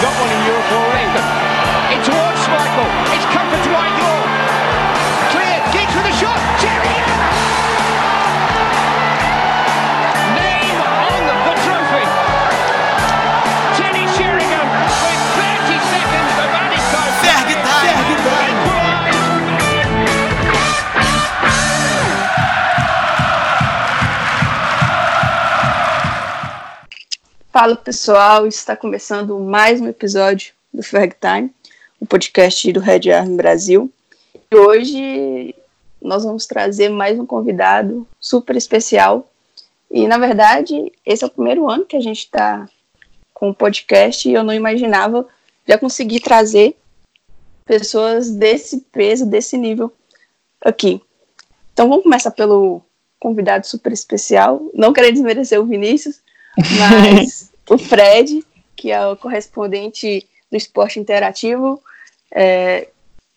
got one in Europe Fala pessoal, está começando mais um episódio do Ferg Time, o podcast do Red Army Brasil. E hoje nós vamos trazer mais um convidado super especial. E na verdade, esse é o primeiro ano que a gente está com o podcast e eu não imaginava já conseguir trazer pessoas desse peso, desse nível aqui. Então vamos começar pelo convidado super especial. Não querendo desmerecer o Vinícius, mas o Fred, que é o correspondente do esporte interativo, é,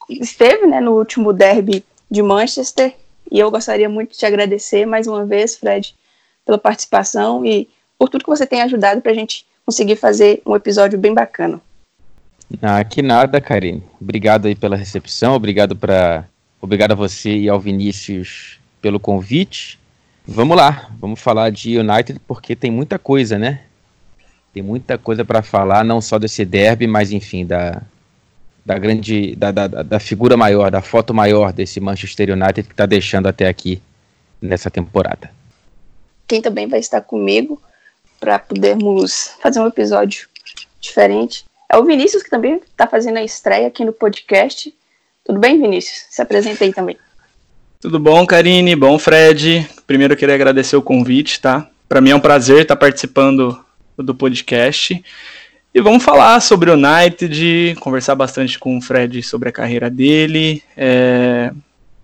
esteve né, no último derby de Manchester e eu gostaria muito de te agradecer mais uma vez, Fred, pela participação e por tudo que você tem ajudado para a gente conseguir fazer um episódio bem bacana. Ah, que nada, Karine. Obrigado aí pela recepção, obrigado para, obrigado a você e ao Vinícius pelo convite. Vamos lá, vamos falar de United porque tem muita coisa, né? Tem muita coisa para falar, não só desse derby, mas enfim, da, da grande, da, da, da figura maior, da foto maior desse Manchester United que está deixando até aqui nessa temporada. Quem também vai estar comigo para podermos fazer um episódio diferente é o Vinícius, que também está fazendo a estreia aqui no podcast. Tudo bem, Vinícius? Se apresenta aí também. Tudo bom, Karine? Bom, Fred? Primeiro eu queria agradecer o convite, tá? Para mim é um prazer estar participando do podcast. E vamos falar sobre o United, conversar bastante com o Fred sobre a carreira dele, é,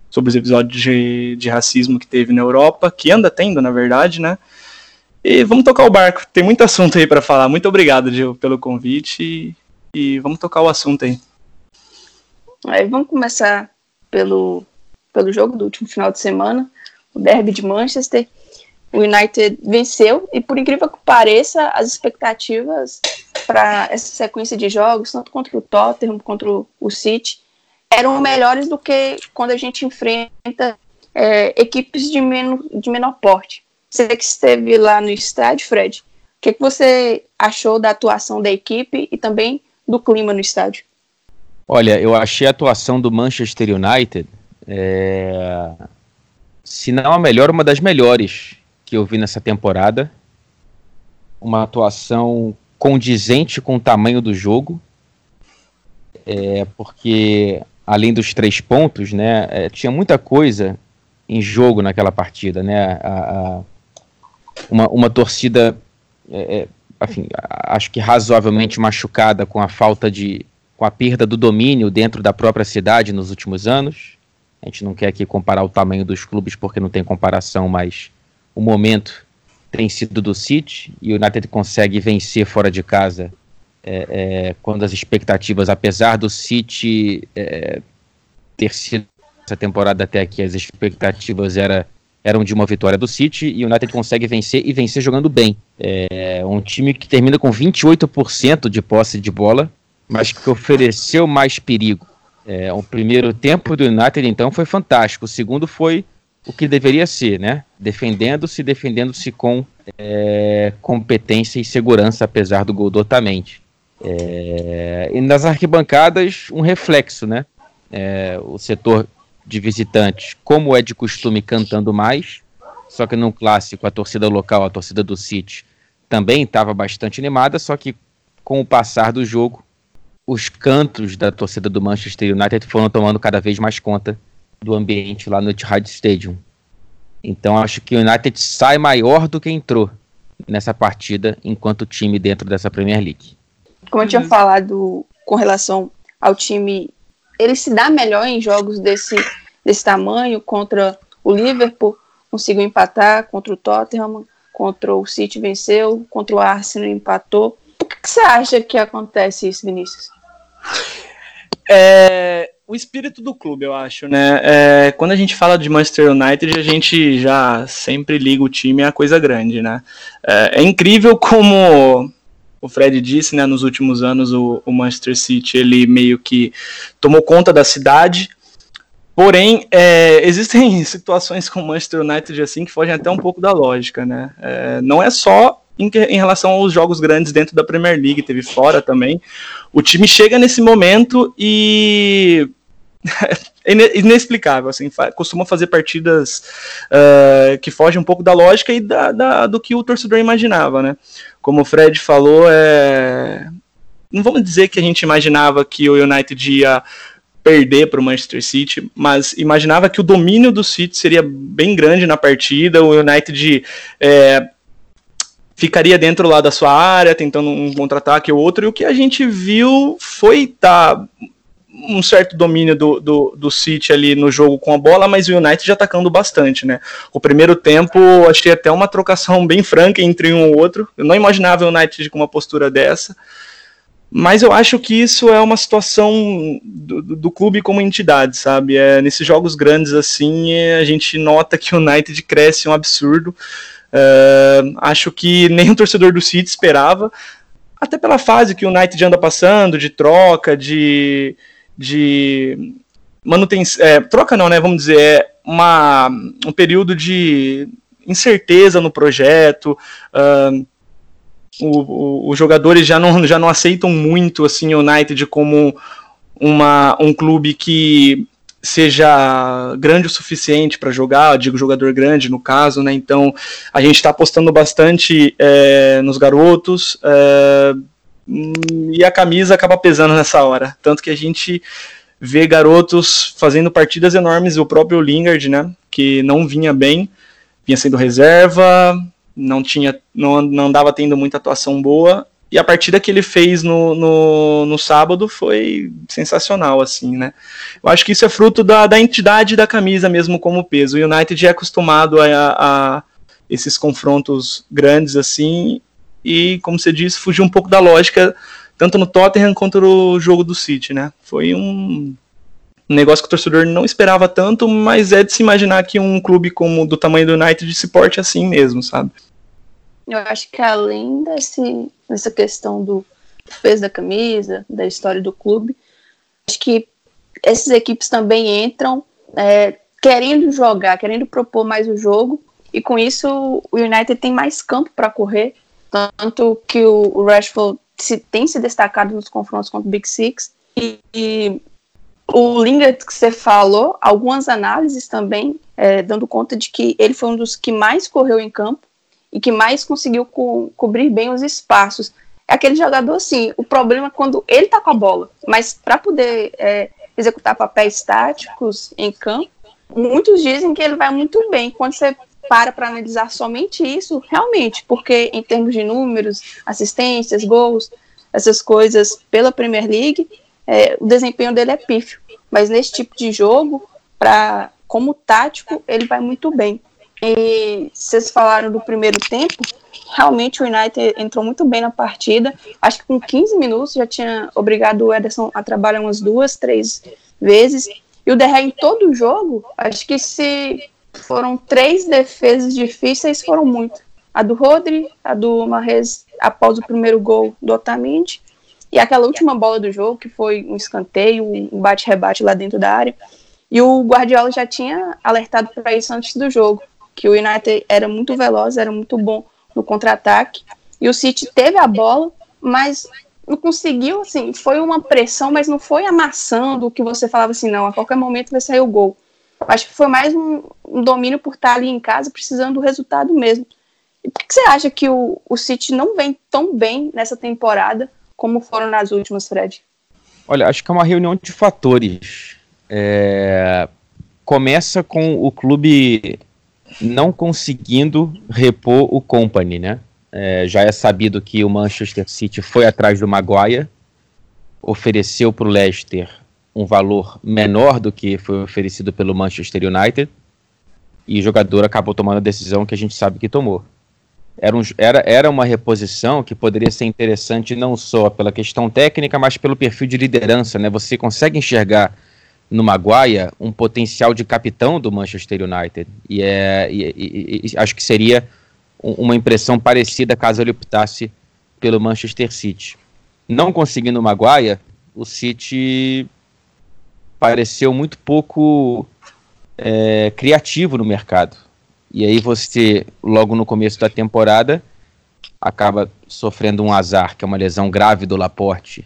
sobre os episódios de, de racismo que teve na Europa, que anda tendo, na verdade, né? E vamos tocar o barco. Tem muito assunto aí para falar. Muito obrigado, Gil, pelo convite. E, e vamos tocar o assunto aí. Aí vamos começar pelo, pelo jogo do último final de semana, o derby de Manchester. O United venceu e, por incrível que pareça, as expectativas para essa sequência de jogos, tanto contra o Tottenham contra o City, eram melhores do que quando a gente enfrenta é, equipes de, menor, de menor porte. Você que esteve lá no estádio, Fred, o que, que você achou da atuação da equipe e também do clima no estádio? Olha, eu achei a atuação do Manchester United, é... se não a melhor, uma das melhores que eu vi nessa temporada. Uma atuação condizente com o tamanho do jogo, é, porque além dos três pontos, né, é, tinha muita coisa em jogo naquela partida, né, a, a, uma, uma torcida, é, enfim, acho que razoavelmente machucada com a falta de, com a perda do domínio dentro da própria cidade nos últimos anos. A gente não quer aqui comparar o tamanho dos clubes porque não tem comparação, mas o momento tem sido do City e o United consegue vencer fora de casa é, é, quando as expectativas, apesar do City é, ter sido essa temporada até aqui, as expectativas era, eram de uma vitória do City e o United consegue vencer e vencer jogando bem. É um time que termina com 28% de posse de bola, mas que ofereceu mais perigo. É, o primeiro tempo do United, então, foi fantástico. O segundo foi o que deveria ser, né? Defendendo-se, defendendo-se com é, competência e segurança, apesar do gol do Otamendi. É, e nas arquibancadas, um reflexo, né? É, o setor de visitantes, como é de costume, cantando mais, só que no clássico, a torcida local, a torcida do City, também estava bastante animada, só que com o passar do jogo, os cantos da torcida do Manchester United foram tomando cada vez mais conta do ambiente lá no Etihad Stadium. Então acho que o United sai maior do que entrou nessa partida enquanto time dentro dessa Premier League. Como eu tinha falado com relação ao time, ele se dá melhor em jogos desse, desse tamanho contra o Liverpool, conseguiu empatar contra o Tottenham, contra o City venceu, contra o Arsenal empatou. Por que, que você acha que acontece isso, Vinícius? É, o espírito do clube, eu acho, né? É, quando a gente fala de Manchester United, a gente já sempre liga o time a coisa grande, né? É, é incrível como o Fred disse, né, nos últimos anos o, o Manchester City ele meio que tomou conta da cidade. Porém, é, existem situações com o Manchester United assim que fogem até um pouco da lógica, né? É, não é só em, em, relação aos jogos grandes dentro da Premier League, teve fora também. O time chega nesse momento e é inexplicável, assim, costuma fazer partidas uh, que fogem um pouco da lógica e da, da, do que o torcedor imaginava, né? Como o Fred falou, é... não vamos dizer que a gente imaginava que o United ia perder para o Manchester City, mas imaginava que o domínio do City seria bem grande na partida, o United é, ficaria dentro lá da sua área, tentando um contra-ataque ou outro, e o que a gente viu foi tá um certo domínio do, do, do City ali no jogo com a bola, mas o United já atacando bastante, né? O primeiro tempo, achei até uma trocação bem franca entre um ou outro. Eu não imaginava o United com uma postura dessa. Mas eu acho que isso é uma situação do, do, clube como entidade, sabe? É, nesses jogos grandes assim, a gente nota que o United cresce um absurdo. É, acho que nem o torcedor do City esperava, até pela fase que o United anda passando, de troca, de, de manutenção. É, troca não, né? Vamos dizer, é uma, um período de incerteza no projeto. Uh, o, o, os jogadores já não, já não aceitam muito assim o United como uma, um clube que seja grande o suficiente para jogar, digo jogador grande no caso, né? Então a gente está apostando bastante é, nos garotos. É, e a camisa acaba pesando nessa hora. Tanto que a gente vê garotos fazendo partidas enormes, o próprio Lingard, né, que não vinha bem, vinha sendo reserva, não tinha, não, não andava tendo muita atuação boa, e a partida que ele fez no, no, no, sábado foi sensacional, assim, né? Eu acho que isso é fruto da, da entidade da camisa mesmo como peso. O United é acostumado a, a esses confrontos grandes, assim, e, como você disse, fugiu um pouco da lógica, tanto no Tottenham quanto no jogo do City, né? Foi um negócio que o torcedor não esperava tanto, mas é de se imaginar que um clube como do tamanho do United se porte assim mesmo, sabe? Eu acho que além desse, dessa questão do peso da camisa, da história do clube, acho que essas equipes também entram é, querendo jogar, querendo propor mais o jogo, e com isso o United tem mais campo para correr, tanto que o, Rashford se, tem se destacado nos confrontos contra o Big Six. E, e o Lingard que você falou, algumas análises também é, dando conta de que ele foi um dos que mais correu em campo e que mais conseguiu co cobrir bem os espaços. É aquele jogador assim, o problema é quando ele tá com a bola, mas para poder é, executar papéis táticos em campo, muitos dizem que ele vai muito bem. Quando você para para analisar somente isso, realmente, porque em termos de números, assistências, gols, essas coisas pela Premier League, é, o desempenho dele é pífio. Mas nesse tipo de jogo, para como tático, ele vai muito bem. E vocês falaram do primeiro tempo, realmente o United entrou muito bem na partida. Acho que com 15 minutos já tinha obrigado o Ederson a trabalhar umas duas, três vezes. E o Derré em todo o jogo, acho que se foram três defesas difíceis, foram muito. A do Rodri, a do Marrez após o primeiro gol do Otamendi e aquela última bola do jogo, que foi um escanteio, um bate-rebate lá dentro da área. E o Guardiola já tinha alertado para isso antes do jogo, que o United era muito veloz, era muito bom no contra-ataque. E o City teve a bola, mas não conseguiu, assim, foi uma pressão, mas não foi amassando que você falava assim, não, a qualquer momento vai sair o gol. Acho que foi mais um, um, domínio por estar ali em casa, precisando do resultado mesmo. E por que você acha que o, o City não vem tão bem nessa temporada como foram nas últimas, Fred? Olha, acho que é uma reunião de fatores. É... Começa com o clube não conseguindo repor o Company, né? É, já é sabido que o Manchester City foi atrás do Maguire, ofereceu para o Leicester um valor menor do que foi oferecido pelo Manchester United e o jogador acabou tomando a decisão que a gente sabe que tomou. Era, um, era, era uma reposição que poderia ser interessante não só pela questão técnica, mas pelo perfil de liderança. Né? Você consegue enxergar no Maguire um potencial de capitão do Manchester United. E, é, e, e, e acho que seria uma impressão parecida caso ele optasse pelo Manchester City. Não conseguindo o Maguire, o City pareceu muito pouco é, criativo no mercado. E aí você, logo no começo da temporada, acaba sofrendo um azar, que é uma lesão grave do Laporte,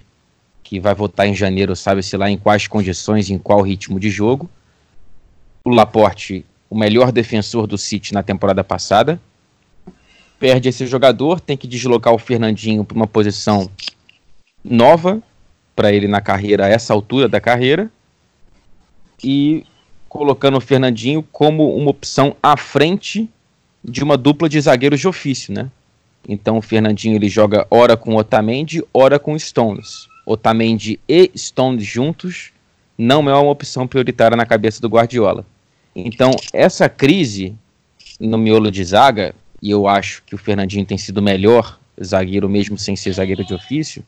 que vai voltar em janeiro, sabe-se lá em quais condições, em qual ritmo de jogo. O Laporte, o melhor defensor do City na temporada passada, perde esse jogador, tem que deslocar o Fernandinho para uma posição nova para ele na carreira, a essa altura da carreira, e colocando o Fernandinho como uma opção à frente de uma dupla de zagueiros de ofício, né? Então o Fernandinho ele joga ora com Otamendi, ora com Stones. Otamendi e Stones juntos não é uma opção prioritária na cabeça do Guardiola. Então essa crise no miolo de zaga, e eu acho que o Fernandinho tem sido melhor zagueiro mesmo sem ser zagueiro de ofício,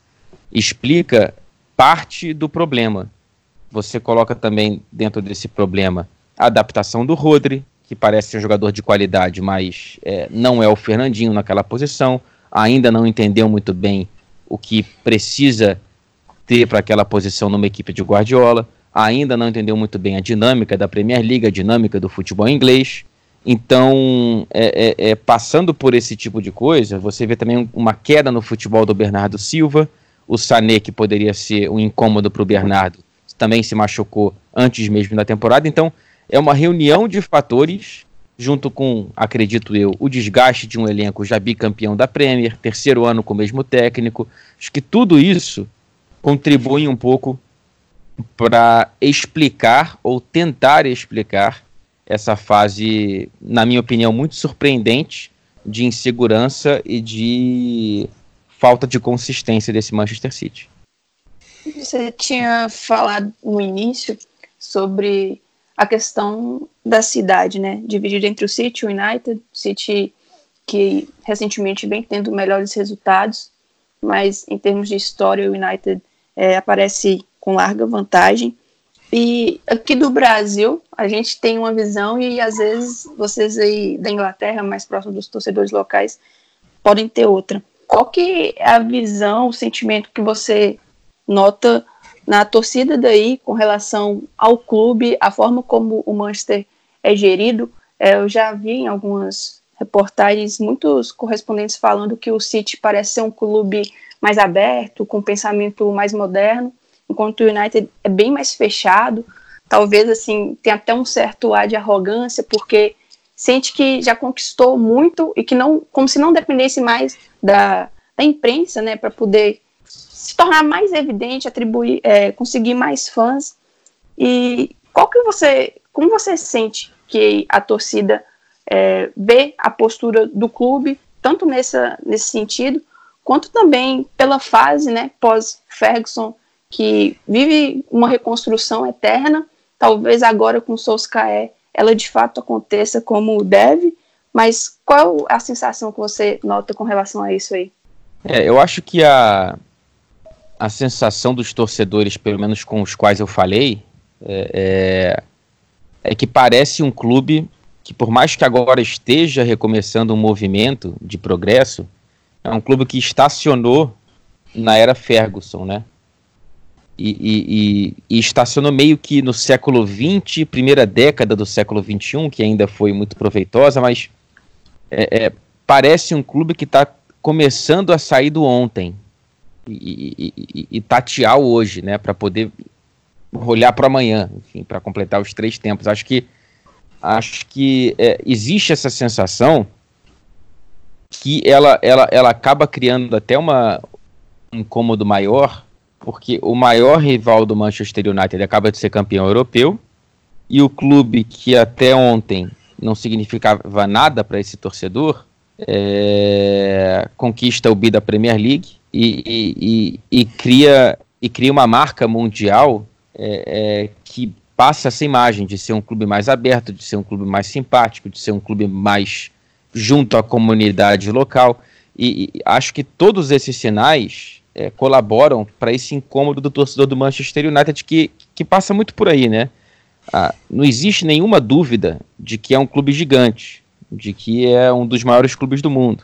explica parte do problema você coloca também dentro desse problema a adaptação do Rodri, que parece ser um jogador de qualidade, mas é, não é o Fernandinho naquela posição, ainda não entendeu muito bem o que precisa ter para aquela posição numa equipe de Guardiola, ainda não entendeu muito bem a dinâmica da Premier League, a dinâmica do futebol inglês. Então, é, é, é, passando por esse tipo de coisa, você vê também uma queda no futebol do Bernardo Silva, o Sané, que poderia ser um incômodo para o Bernardo, também se machucou antes mesmo da temporada. Então, é uma reunião de fatores, junto com, acredito eu, o desgaste de um elenco já bicampeão da Premier, terceiro ano com o mesmo técnico. Acho que tudo isso contribui um pouco para explicar ou tentar explicar essa fase, na minha opinião, muito surpreendente de insegurança e de falta de consistência desse Manchester City. Você tinha falado no início sobre a questão da cidade, né? Dividida entre o City e o United. City que recentemente vem tendo melhores resultados, mas em termos de história, o United é, aparece com larga vantagem. E aqui do Brasil, a gente tem uma visão e às vezes vocês aí da Inglaterra, mais próximo dos torcedores locais, podem ter outra. Qual que é a visão, o sentimento que você nota na torcida daí com relação ao clube, a forma como o Manchester é gerido. É, eu já vi em algumas reportagens muitos correspondentes falando que o City parece ser um clube mais aberto, com um pensamento mais moderno, enquanto o United é bem mais fechado. Talvez assim tenha até um certo ar de arrogância, porque sente que já conquistou muito e que não, como se não dependesse mais da, da imprensa, né, para poder se tornar mais evidente, atribuir, é, conseguir mais fãs. E qual que você, como você sente que a torcida é, vê a postura do clube, tanto nessa, nesse sentido, quanto também pela fase, né, pós Ferguson, que vive uma reconstrução eterna, talvez agora com Solskjaer ela de fato aconteça como deve, mas qual a sensação que você nota com relação a isso aí? É, eu acho que a, a sensação dos torcedores, pelo menos com os quais eu falei, é, é, é, que parece um clube que, por mais que agora esteja recomeçando um movimento de progresso, é um clube que estacionou na era Ferguson, né? E, e, e, e estacionou meio que no século XX, primeira década do século XXI, que ainda foi muito proveitosa, mas é, é, parece um clube que está começando a sair do ontem, e, tatear hoje, né, para poder olhar para amanhã, enfim, para completar os três tempos. Acho que acho que é, existe essa sensação que ela, ela, ela acaba criando até uma, um incômodo maior, porque o maior rival do Manchester United acaba de ser campeão europeu e o clube que até ontem não significava nada para esse torcedor é, conquista o bi da Premier League e, e, e, cria, e cria uma marca mundial é, é, que passa essa imagem de ser um clube mais aberto, de ser um clube mais simpático, de ser um clube mais junto à comunidade local. E, e acho que todos esses sinais é, colaboram para esse incômodo do torcedor do Manchester United que, que passa muito por aí, né? Ah, não existe nenhuma dúvida de que é um clube gigante, de que é um dos maiores clubes do mundo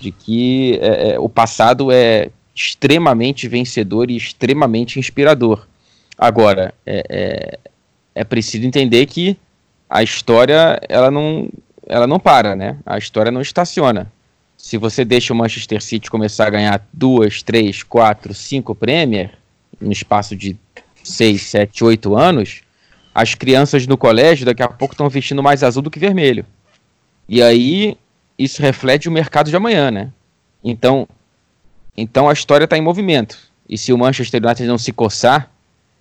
de que é, é, o passado é extremamente vencedor e extremamente inspirador. Agora, é, é, é preciso entender que a história ela não, ela não para, né? A história não estaciona. Se você deixa o Manchester City começar a ganhar duas, três, quatro, cinco Premier no espaço de seis, sete, oito anos, as crianças no colégio daqui a pouco estão vestindo mais azul do que vermelho. E aí isso reflete o mercado de amanhã, né? Então, então a história está em movimento. E se o Manchester United não se coçar,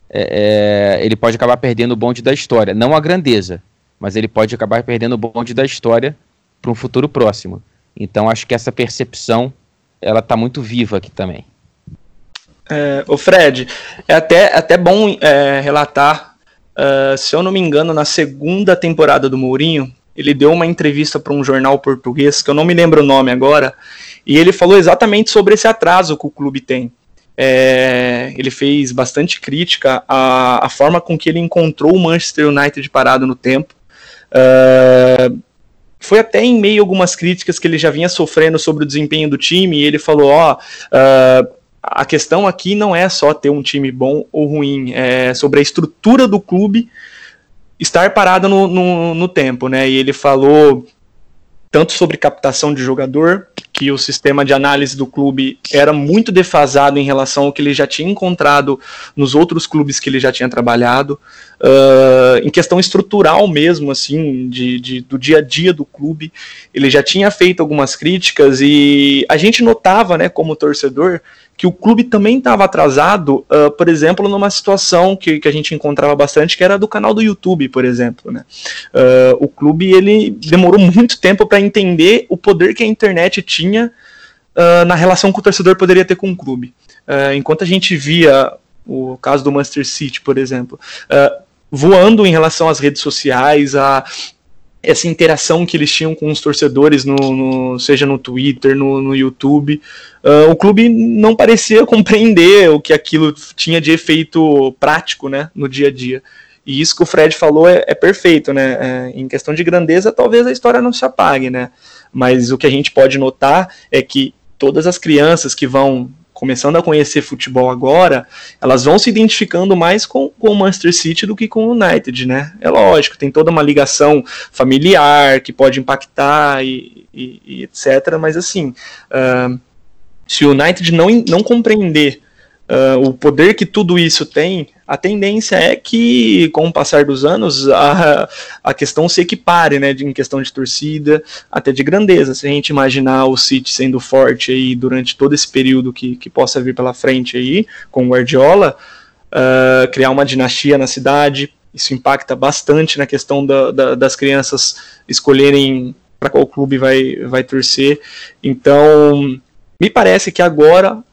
é, é, ele pode acabar perdendo o bonde da história. Não a grandeza, mas ele pode acabar perdendo o bonde da história para um futuro próximo. Então acho que essa percepção ela está muito viva aqui também. É, o Fred, é até, até bom é, relatar, uh, se eu não me engano, na segunda temporada do Mourinho, ele deu uma entrevista para um jornal português, que eu não me lembro o nome agora, e ele falou exatamente sobre esse atraso que o clube tem. É, ele fez bastante crítica à, à, forma com que ele encontrou o Manchester United parado no tempo. Uh, foi até em meio a algumas críticas que ele já vinha sofrendo sobre o desempenho do time, e ele falou: ó, uh, a questão aqui não é só ter um time bom ou ruim, é sobre a estrutura do clube estar parado no, no, no tempo, né? E ele falou tanto sobre captação de jogador, que o sistema de análise do clube era muito defasado em relação ao que ele já tinha encontrado nos outros clubes que ele já tinha trabalhado, uh, em questão estrutural mesmo, assim, de, de, do dia a dia do clube, ele já tinha feito algumas críticas e a gente notava, né, como torcedor, que o clube também estava atrasado, uh, por exemplo, numa situação que, que a gente encontrava bastante, que era do canal do YouTube, por exemplo. Né? Uh, o clube ele demorou muito tempo para entender o poder que a internet tinha uh, na relação que o torcedor poderia ter com o clube. enquanto a gente via o caso do Manchester City, por exemplo, voando em relação às redes sociais, a essa interação que eles tinham com os torcedores, no, no seja no Twitter, no, no YouTube. Uh, o clube não parecia compreender o que aquilo tinha de efeito prático né, no dia a dia. E isso que o Fred falou é, é perfeito, né? É, em questão de grandeza, talvez a história não se apague, né? Mas o que a gente pode notar é que todas as crianças que vão começando a conhecer futebol agora, elas vão se identificando mais com, com o Manchester City do que com o United, né? É lógico, tem toda uma ligação familiar que pode impactar e, e, e etc. Mas assim, uh, se o United não, não compreender uh, o poder que tudo isso tem, a tendência é que, com o passar dos anos, a, a questão se equipare, né, de, em questão de torcida, até de grandeza. Se a gente imaginar o City sendo forte aí durante todo esse período que, que possa vir pela frente aí, com o Guardiola, uh, criar uma dinastia na cidade, isso impacta bastante na questão da, da, das crianças escolherem para qual clube vai, vai torcer. Então, me parece que agora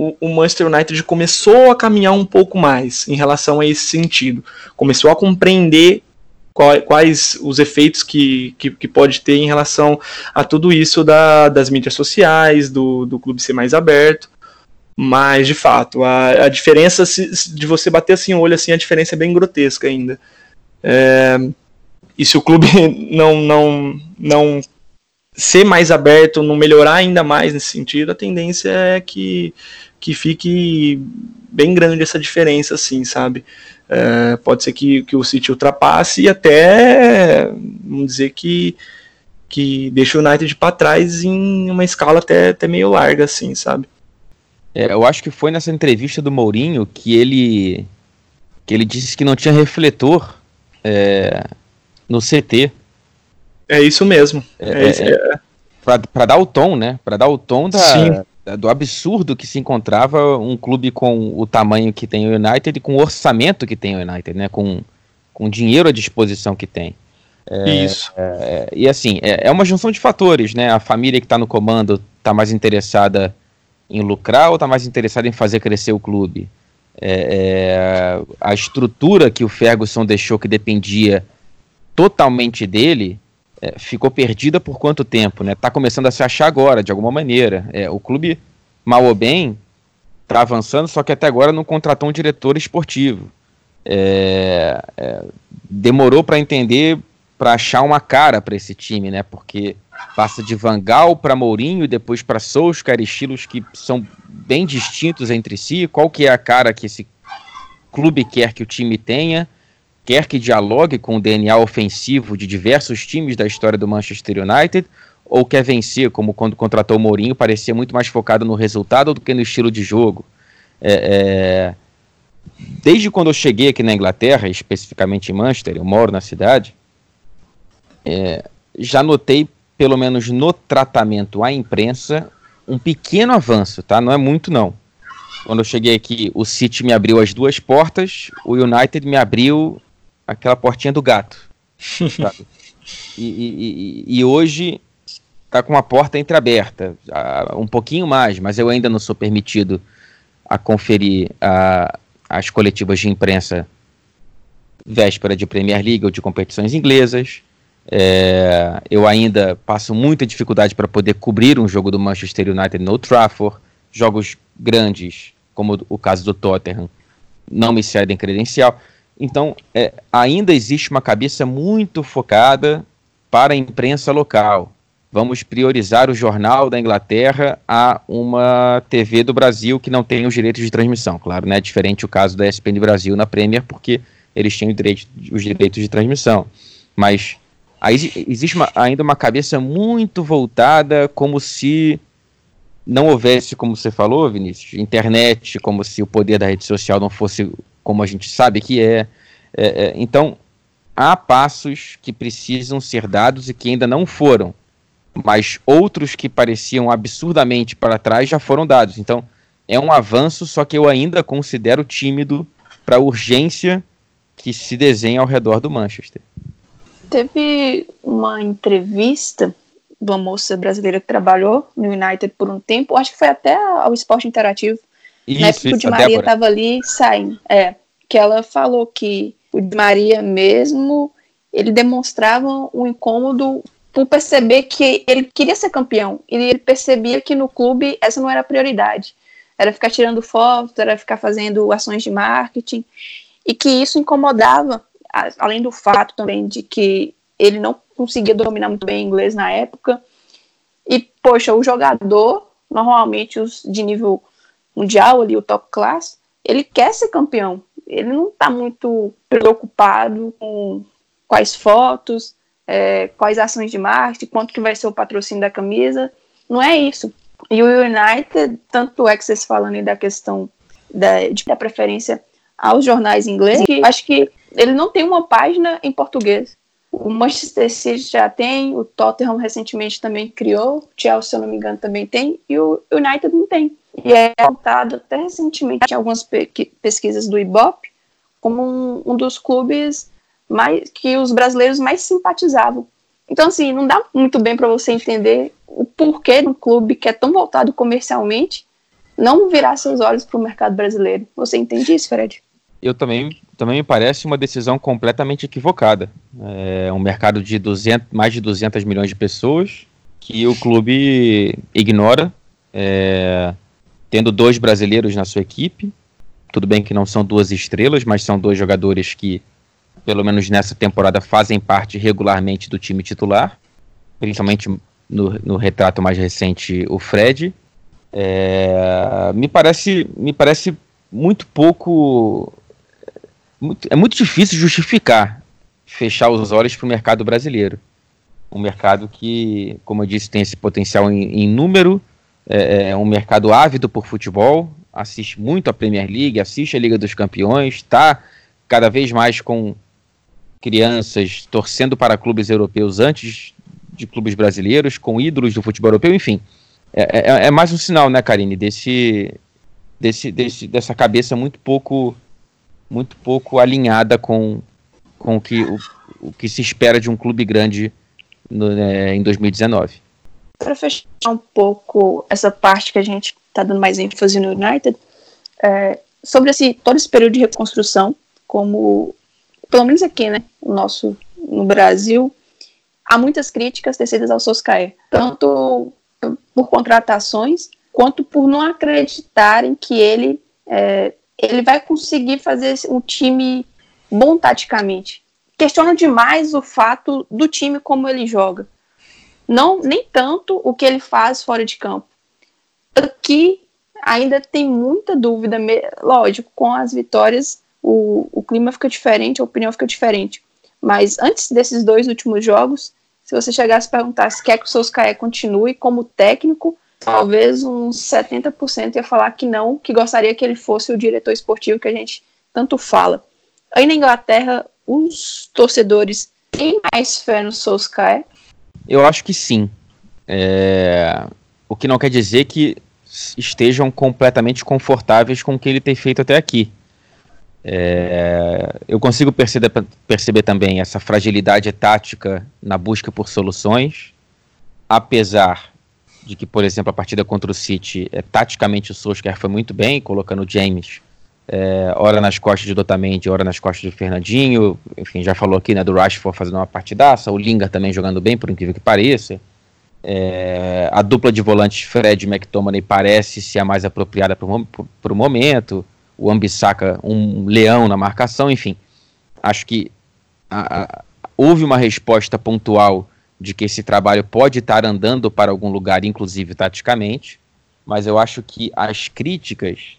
o, o, Manchester United começou a caminhar um pouco mais em relação a esse sentido. Começou a compreender quais os efeitos que, que, que, pode ter em relação a tudo isso da, das mídias sociais, do, do clube ser mais aberto. Mas, de fato, a, a diferença se, de você bater assim o olho assim, a diferença é bem grotesca ainda. É, e se o clube não, não, não ser mais aberto, não melhorar ainda mais nesse sentido, a tendência é que que fique bem grande essa diferença, assim, sabe? É, pode ser que, que o City ultrapasse e até, vamos dizer que, que deixe o United para trás em uma escala até, até meio larga, assim, sabe? É, eu acho que foi nessa entrevista do Mourinho que ele que ele disse que não tinha refletor é, no CT. É isso mesmo. É, é, é para dar o tom, né? Para dar o tom da, Sim. É, do absurdo que se encontrava um clube com o tamanho que tem o United e com o orçamento que tem o United, né? Com, com dinheiro à disposição que tem. É, Isso. É, é e assim, é, é, uma junção de fatores, né? A família que está no comando está mais interessada em lucrar ou está mais interessada em fazer crescer o clube? É, a estrutura que o Ferguson deixou que dependia totalmente dele é, ficou perdida por quanto tempo, né? Tá começando a se achar agora, de alguma maneira. É, o clube, mal ou bem, tá avançando, só que até agora não contratou um diretor esportivo. É, é demorou para entender para achar uma cara para esse time, né? Porque passa de Vangal para Mourinho depois para Solskjaer, estilos que são bem distintos entre si. Qual que é a cara que esse clube quer que o time tenha? Quer que dialogue com o DNA ofensivo de diversos times da história do Manchester United? Ou quer vencer, como quando contratou o Mourinho, parecia muito mais focado no resultado do que no estilo de jogo? É, é... Desde quando eu cheguei aqui na Inglaterra, especificamente em Manchester, eu moro na cidade, é, já notei, pelo menos no tratamento à imprensa, um pequeno avanço, tá? Não é muito, não. Quando eu cheguei aqui, o City me abriu as duas portas, o United me abriu aquela portinha do gato. e, e, e, e, hoje está com uma porta entreaberta, um pouquinho mais, mas eu ainda não sou permitido a conferir a, as coletivas de imprensa véspera de Premier League ou de competições inglesas. É, eu ainda passo muita dificuldade para poder cobrir um jogo do Manchester United no Trafford. Jogos grandes, como o caso do Tottenham, não me cedem credencial. Então, é, ainda existe uma cabeça muito focada para a imprensa local. Vamos priorizar o jornal da Inglaterra a uma TV do Brasil que não tem os direitos de transmissão. Claro, né? Diferente o caso da ESPN Brasil na Premier, porque eles têm os direitos de transmissão. Mas Aí existe uma, ainda uma cabeça muito voltada como se não houvesse, como você falou, Vinícius, internet, como se o poder da rede social não fosse como a gente sabe que é. é, é então, há passos que precisam ser dados e que ainda não foram, mas outros que pareciam absurdamente para trás já foram dados. Então, é um avanço, só que eu ainda considero tímido para a urgência que se desenha ao redor do Manchester. Teve uma entrevista de uma moça brasileira que trabalhou no United por um tempo, acho que foi até ao Esporte Interativo. Isso, na época isso, o Di Maria estava ali saindo. É, que ela falou que o Di Maria mesmo, ele demonstrava um incômodo por perceber que ele queria ser campeão. E ele percebia que no clube essa não era a prioridade. Era ficar tirando fotos, era ficar fazendo ações de marketing. E que isso incomodava além do fato também de que ele não conseguia dominar muito bem inglês na época. E, poxa, o jogador, normalmente os de nível mundial, ali, o top class, ele quer ser campeão. Ele não está muito preocupado com quais fotos, é, quais ações de marketing, quanto que vai ser o patrocínio da camisa. Não é isso. E o United, tanto é que vocês falando aí da questão da, de da preferência aos jornais ingleses, que acho que ele não tem uma página em português. O Manchester City já tem, o Tottenham recentemente também criou, o Chelsea, se eu não me engano, também tem, e o United não tem. E é apontado até recentemente em algumas pe pesquisas do Ibope como um, um, dos clubes mais que os brasileiros mais simpatizavam. Então, assim, não dá muito bem para você entender o porquê de um clube que é tão voltado comercialmente não virar seus olhos para o mercado brasileiro. Você entende isso, Fred? Eu também também me parece uma decisão completamente equivocada. É um mercado de 200, mais de 200 milhões de pessoas que o clube ignora, é, tendo dois brasileiros na sua equipe. Tudo bem que não são duas estrelas, mas são dois jogadores que, pelo menos nessa temporada, fazem parte regularmente do time titular, principalmente no, no retrato mais recente, o Fred. É, me parece me parece muito pouco muito, é muito difícil justificar fechar os olhos para o mercado brasileiro. Um mercado que, como eu disse, tem esse potencial em, em número, é, é, um mercado ávido por futebol, assiste muito a Premier League, assiste a Liga dos Campeões, está cada vez mais com crianças torcendo para clubes europeus antes de clubes brasileiros, com ídolos do futebol europeu, enfim. É, é, é mais um sinal, né, Karine, desse, desse, desse, dessa cabeça muito pouco muito pouco alinhada com, com o, que, o, o que se espera de um clube grande no, né, em 2019. Para fechar um pouco essa parte que a gente está dando mais ênfase no United, é, sobre esse, todo esse período de reconstrução, como pelo menos aqui, né, o nosso no Brasil, há muitas críticas tecidas ao Soscaé, tanto por contratações quanto por não acreditarem que ele é, ele vai conseguir fazer um time bom taticamente. questionam demais o fato do time como ele joga. Não, nem tanto o que ele faz fora de campo. Aqui ainda tem muita dúvida, lógico, com as vitórias o, o clima fica diferente, a opinião fica diferente. Mas antes desses dois últimos jogos, se você chegasse a perguntar se quer que o Solskjaer continue como técnico, talvez uns 70% ia falar que não, que gostaria que ele fosse o diretor esportivo que a gente tanto fala. Aí na Inglaterra, os torcedores têm mais fé no Solskjaer? Eu acho que sim. É... O que não quer dizer que estejam completamente confortáveis com o que ele tem feito até aqui. É, eu consigo perceber, perceber também essa fragilidade tática na busca por soluções, apesar de que, por exemplo, a partida contra o City, é, taticamente o Solskjaer foi muito bem, colocando o James é, hora nas costas de Dotamendi, hora nas costas do Fernandinho, enfim, já falou aqui né, do Rashford fazendo uma partidaça, o Linga também jogando bem, por incrível que pareça. É, a dupla de volantes Fred e McTominay parece ser a mais apropriada para o momento o Ambissaca um leão na marcação, enfim. Acho que a, a, houve uma resposta pontual de que esse trabalho pode estar andando para algum lugar, inclusive taticamente, mas eu acho que as críticas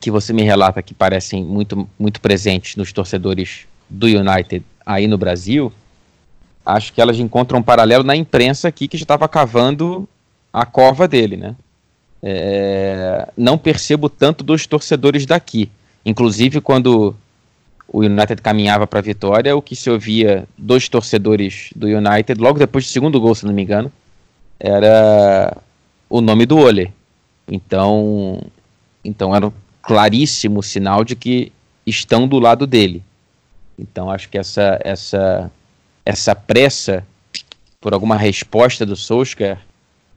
que você me relata que parecem muito, muito presentes nos torcedores do United aí no Brasil, acho que elas encontram um paralelo na imprensa aqui que já estava cavando a cova dele, né? é, não percebo tanto dos torcedores daqui. Inclusive, quando o United caminhava para a vitória, o que se ouvia dos torcedores do United, logo depois do segundo gol, se não me engano, era o nome do Ole. Então, então era um claríssimo sinal de que estão do lado dele. Então, acho que essa, essa, essa pressa por alguma resposta do Solskjaer,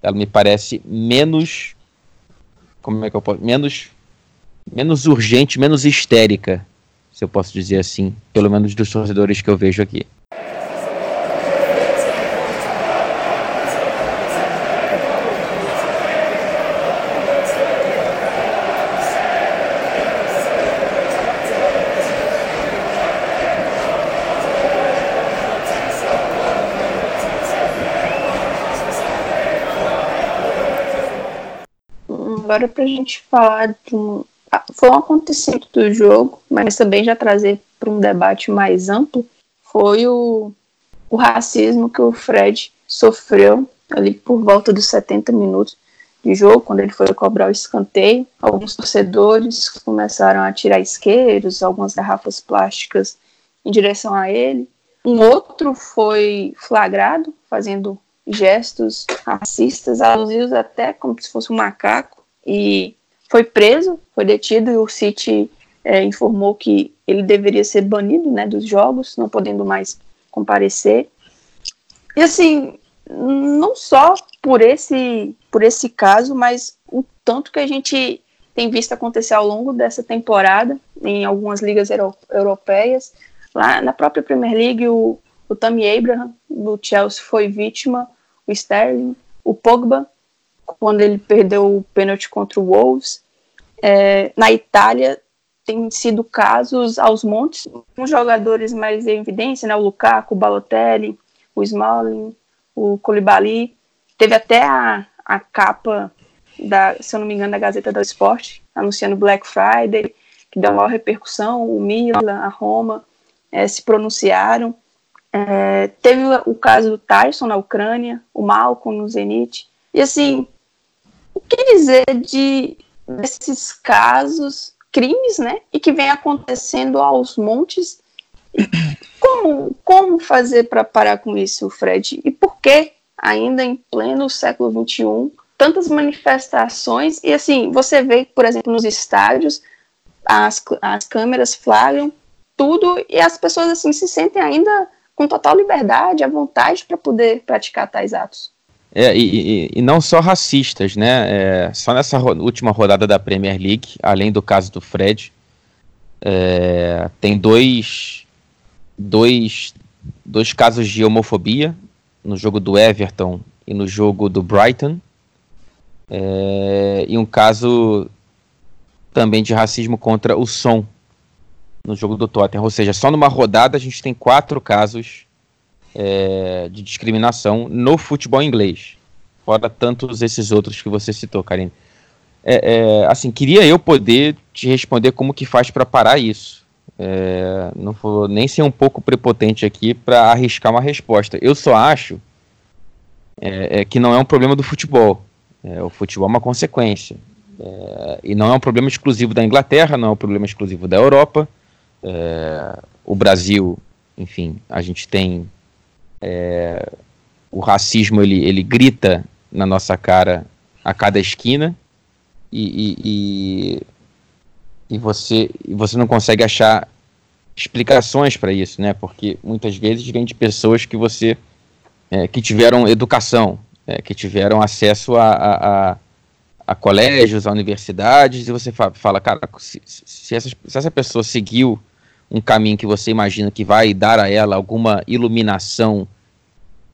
ela me parece menos como é que eu posso, menos menos urgente, menos histérica, se eu posso dizer assim, pelo menos dos torcedores que eu vejo aqui. Agora para a gente falar de um. Ah, foi um acontecimento do jogo, mas também já trazer para um debate mais amplo, foi o, o racismo que o Fred sofreu ali por volta dos 70 minutos de jogo, quando ele foi cobrar o escanteio. Alguns torcedores começaram a tirar isqueiros, algumas garrafas plásticas em direção a ele. Um outro foi flagrado fazendo gestos racistas, alusivos até como se fosse um macaco e foi preso, foi detido e o City é, informou que ele deveria ser banido né, dos jogos, não podendo mais comparecer. E assim, não só por esse, por esse caso, mas o tanto que a gente tem visto acontecer ao longo dessa temporada em algumas ligas euro europeias. Lá na própria Premier League, o, o Tammy Abraham do Chelsea foi vítima, o Sterling, o Pogba quando ele perdeu o pênalti contra o Wolves. É, na Itália tem sido casos aos montes, com jogadores mais em evidência, né, o Lukaku, o Balotelli, o Smalling, o Colibali. Teve até a, a capa, da, se eu não me engano, da Gazeta do Esporte, anunciando Black Friday, que deu maior repercussão, o Milan, a Roma, é, se pronunciaram. É, teve o caso do Tyson na Ucrânia, o Malcolm no Zenit. E assim, o que dizer de desses casos, crimes, né, e que vem acontecendo aos montes? Como, como fazer para parar com isso, Fred? E por que, ainda em pleno século XXI, tantas manifestações? E assim, você vê, por exemplo, nos estádios, as, as câmeras flagram tudo e as pessoas assim se sentem ainda com total liberdade, à vontade para poder praticar tais atos. É, e, e, não só racistas, né? É, só nessa ro última rodada da Premier League, além do caso do Fred, é, tem dois, dois, dois casos de homofobia no jogo do Everton e no jogo do Brighton, é, e um caso também de racismo contra o som no jogo do Tottenham. Ou seja, só numa rodada a gente tem quatro casos é, de discriminação no futebol inglês. Fora tantos esses outros que você citou, Karine. É, é, assim, queria eu poder te responder como que faz para parar isso. É, não vou nem ser um pouco prepotente aqui para arriscar uma resposta. Eu só acho é, é, que não é um problema do futebol. O futebol é uma consequência. E não é um problema exclusivo da Inglaterra, não é um problema exclusivo da Europa. O Brasil, enfim, a gente tem. É, o racismo ele, ele grita na nossa cara a cada esquina e, e, e, você, e você não consegue achar explicações para isso, né? Porque muitas vezes vem de pessoas que você é, que tiveram educação, é, que tiveram acesso a, a, a, a, colégios, a universidades, e você fala, fala cara, se, se, essa, se essa pessoa seguiu um caminho que você imagina que vai dar a ela alguma iluminação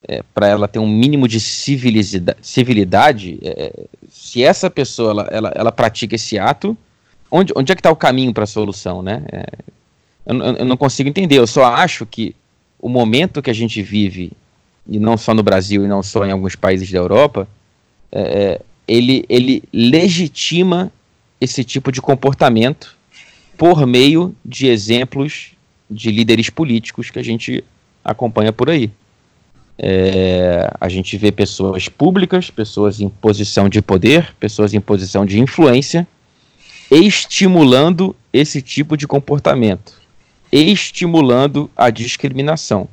é, para ela ter um mínimo de civilidade, é, se essa pessoa ela, ela, ela, pratica esse ato, onde, onde é que está o caminho para a solução, né? É, eu, eu, não consigo entender. Eu só acho que o momento que a gente vive e não só no Brasil e não só em alguns países da Europa, é, é, ele, ele legitima esse tipo de comportamento por meio de exemplos de líderes políticos que a gente acompanha por aí. É, a gente vê pessoas públicas, pessoas em posição de poder, pessoas em posição de influência, estimulando esse tipo de comportamento, estimulando a discriminação.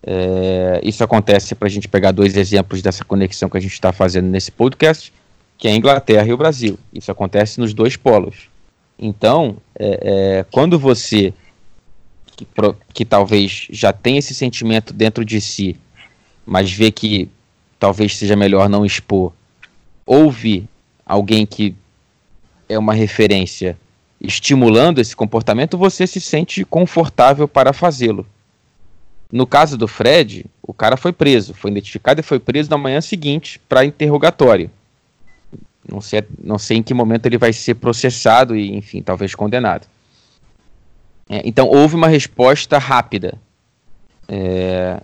É, isso acontece para a gente pegar dois exemplos dessa conexão que a gente está fazendo nesse podcast, que é a Inglaterra e o Brasil. Isso acontece nos dois polos. Então, é, é, quando você, que, que talvez já tem esse sentimento dentro de si, mas vê que talvez seja melhor não expor, ouve alguém que é uma referência estimulando esse comportamento, você se sente confortável para fazê-lo. No caso do Fred, o cara foi preso, foi identificado e foi preso na manhã seguinte para interrogatório. Não sei, não sei em que momento ele vai ser processado e, enfim, talvez condenado. É, então, houve uma resposta rápida. É,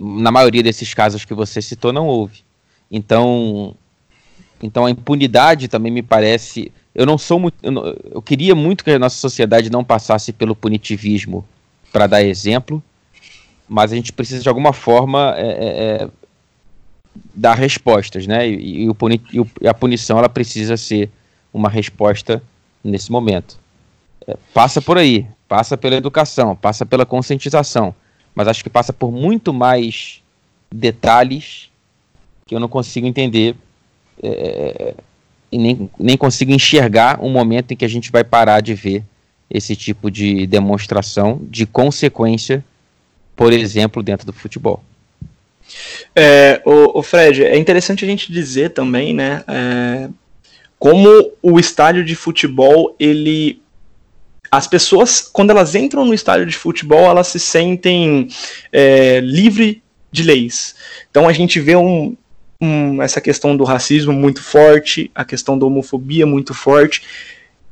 na maioria desses casos que você citou, não houve. Então, então a impunidade também me parece. Eu não sou muito. Eu, não, eu queria muito que a nossa sociedade não passasse pelo punitivismo para dar exemplo, mas a gente precisa de alguma forma é, é, é dar respostas, né? E, e, o puni e, a punição ela precisa ser uma resposta nesse momento. É, passa por aí, passa pela educação, passa pela conscientização, mas acho que passa por muito mais detalhes que eu não consigo entender é, e nem, nem consigo enxergar um momento em que a gente vai parar de ver esse tipo de demonstração de consequência por exemplo, dentro do futebol. É, o, o, Fred, é interessante a gente dizer também, né, é, como o estádio de futebol, ele as pessoas, quando elas entram no estádio de futebol, elas se sentem é, livre de leis. Então a gente vê um, um, essa questão do racismo muito forte, a questão da homofobia muito forte.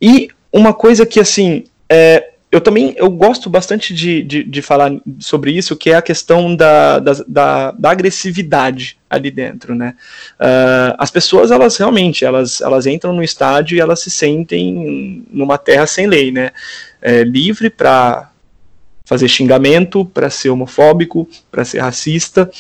E uma coisa que, assim, é, eu também eu gosto bastante de, de, de, falar sobre isso, que é a questão da, da, da, da agressividade ali dentro, né? Uh, as pessoas, elas realmente, elas, elas entram no estádio e elas se sentem numa terra sem lei, né? É, livre para fazer xingamento, para ser homofóbico, para ser racista.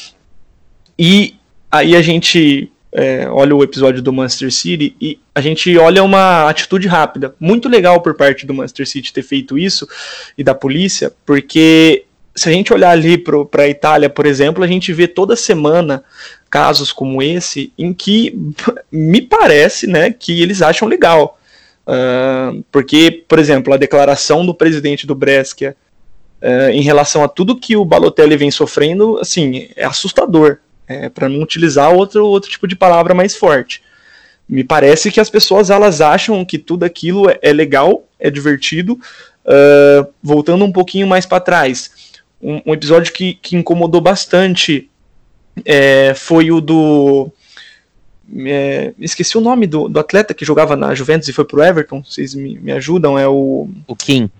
E aí a gente é, olha o episódio do Manchester City e a gente olha uma atitude rápida. Muito legal por parte do Manchester City ter feito isso e da polícia, porque se a gente olhar ali para a Itália, por exemplo, a gente vê toda semana casos como esse em que me parece né, que eles acham legal. Uh, porque, por exemplo, a declaração do presidente do Brescia uh, em relação a tudo que o Balotelli vem sofrendo, assim, é assustador é, para não utilizar outro, outro tipo de palavra mais forte. Me parece que as pessoas elas acham que tudo aquilo é, é legal, é divertido. Uh, voltando um pouquinho mais para trás, um, um, episódio que, que incomodou bastante é, foi o do. É, esqueci o nome do, do atleta que jogava na Juventus e foi pro Everton. Vocês me, me ajudam? É o. O Kim.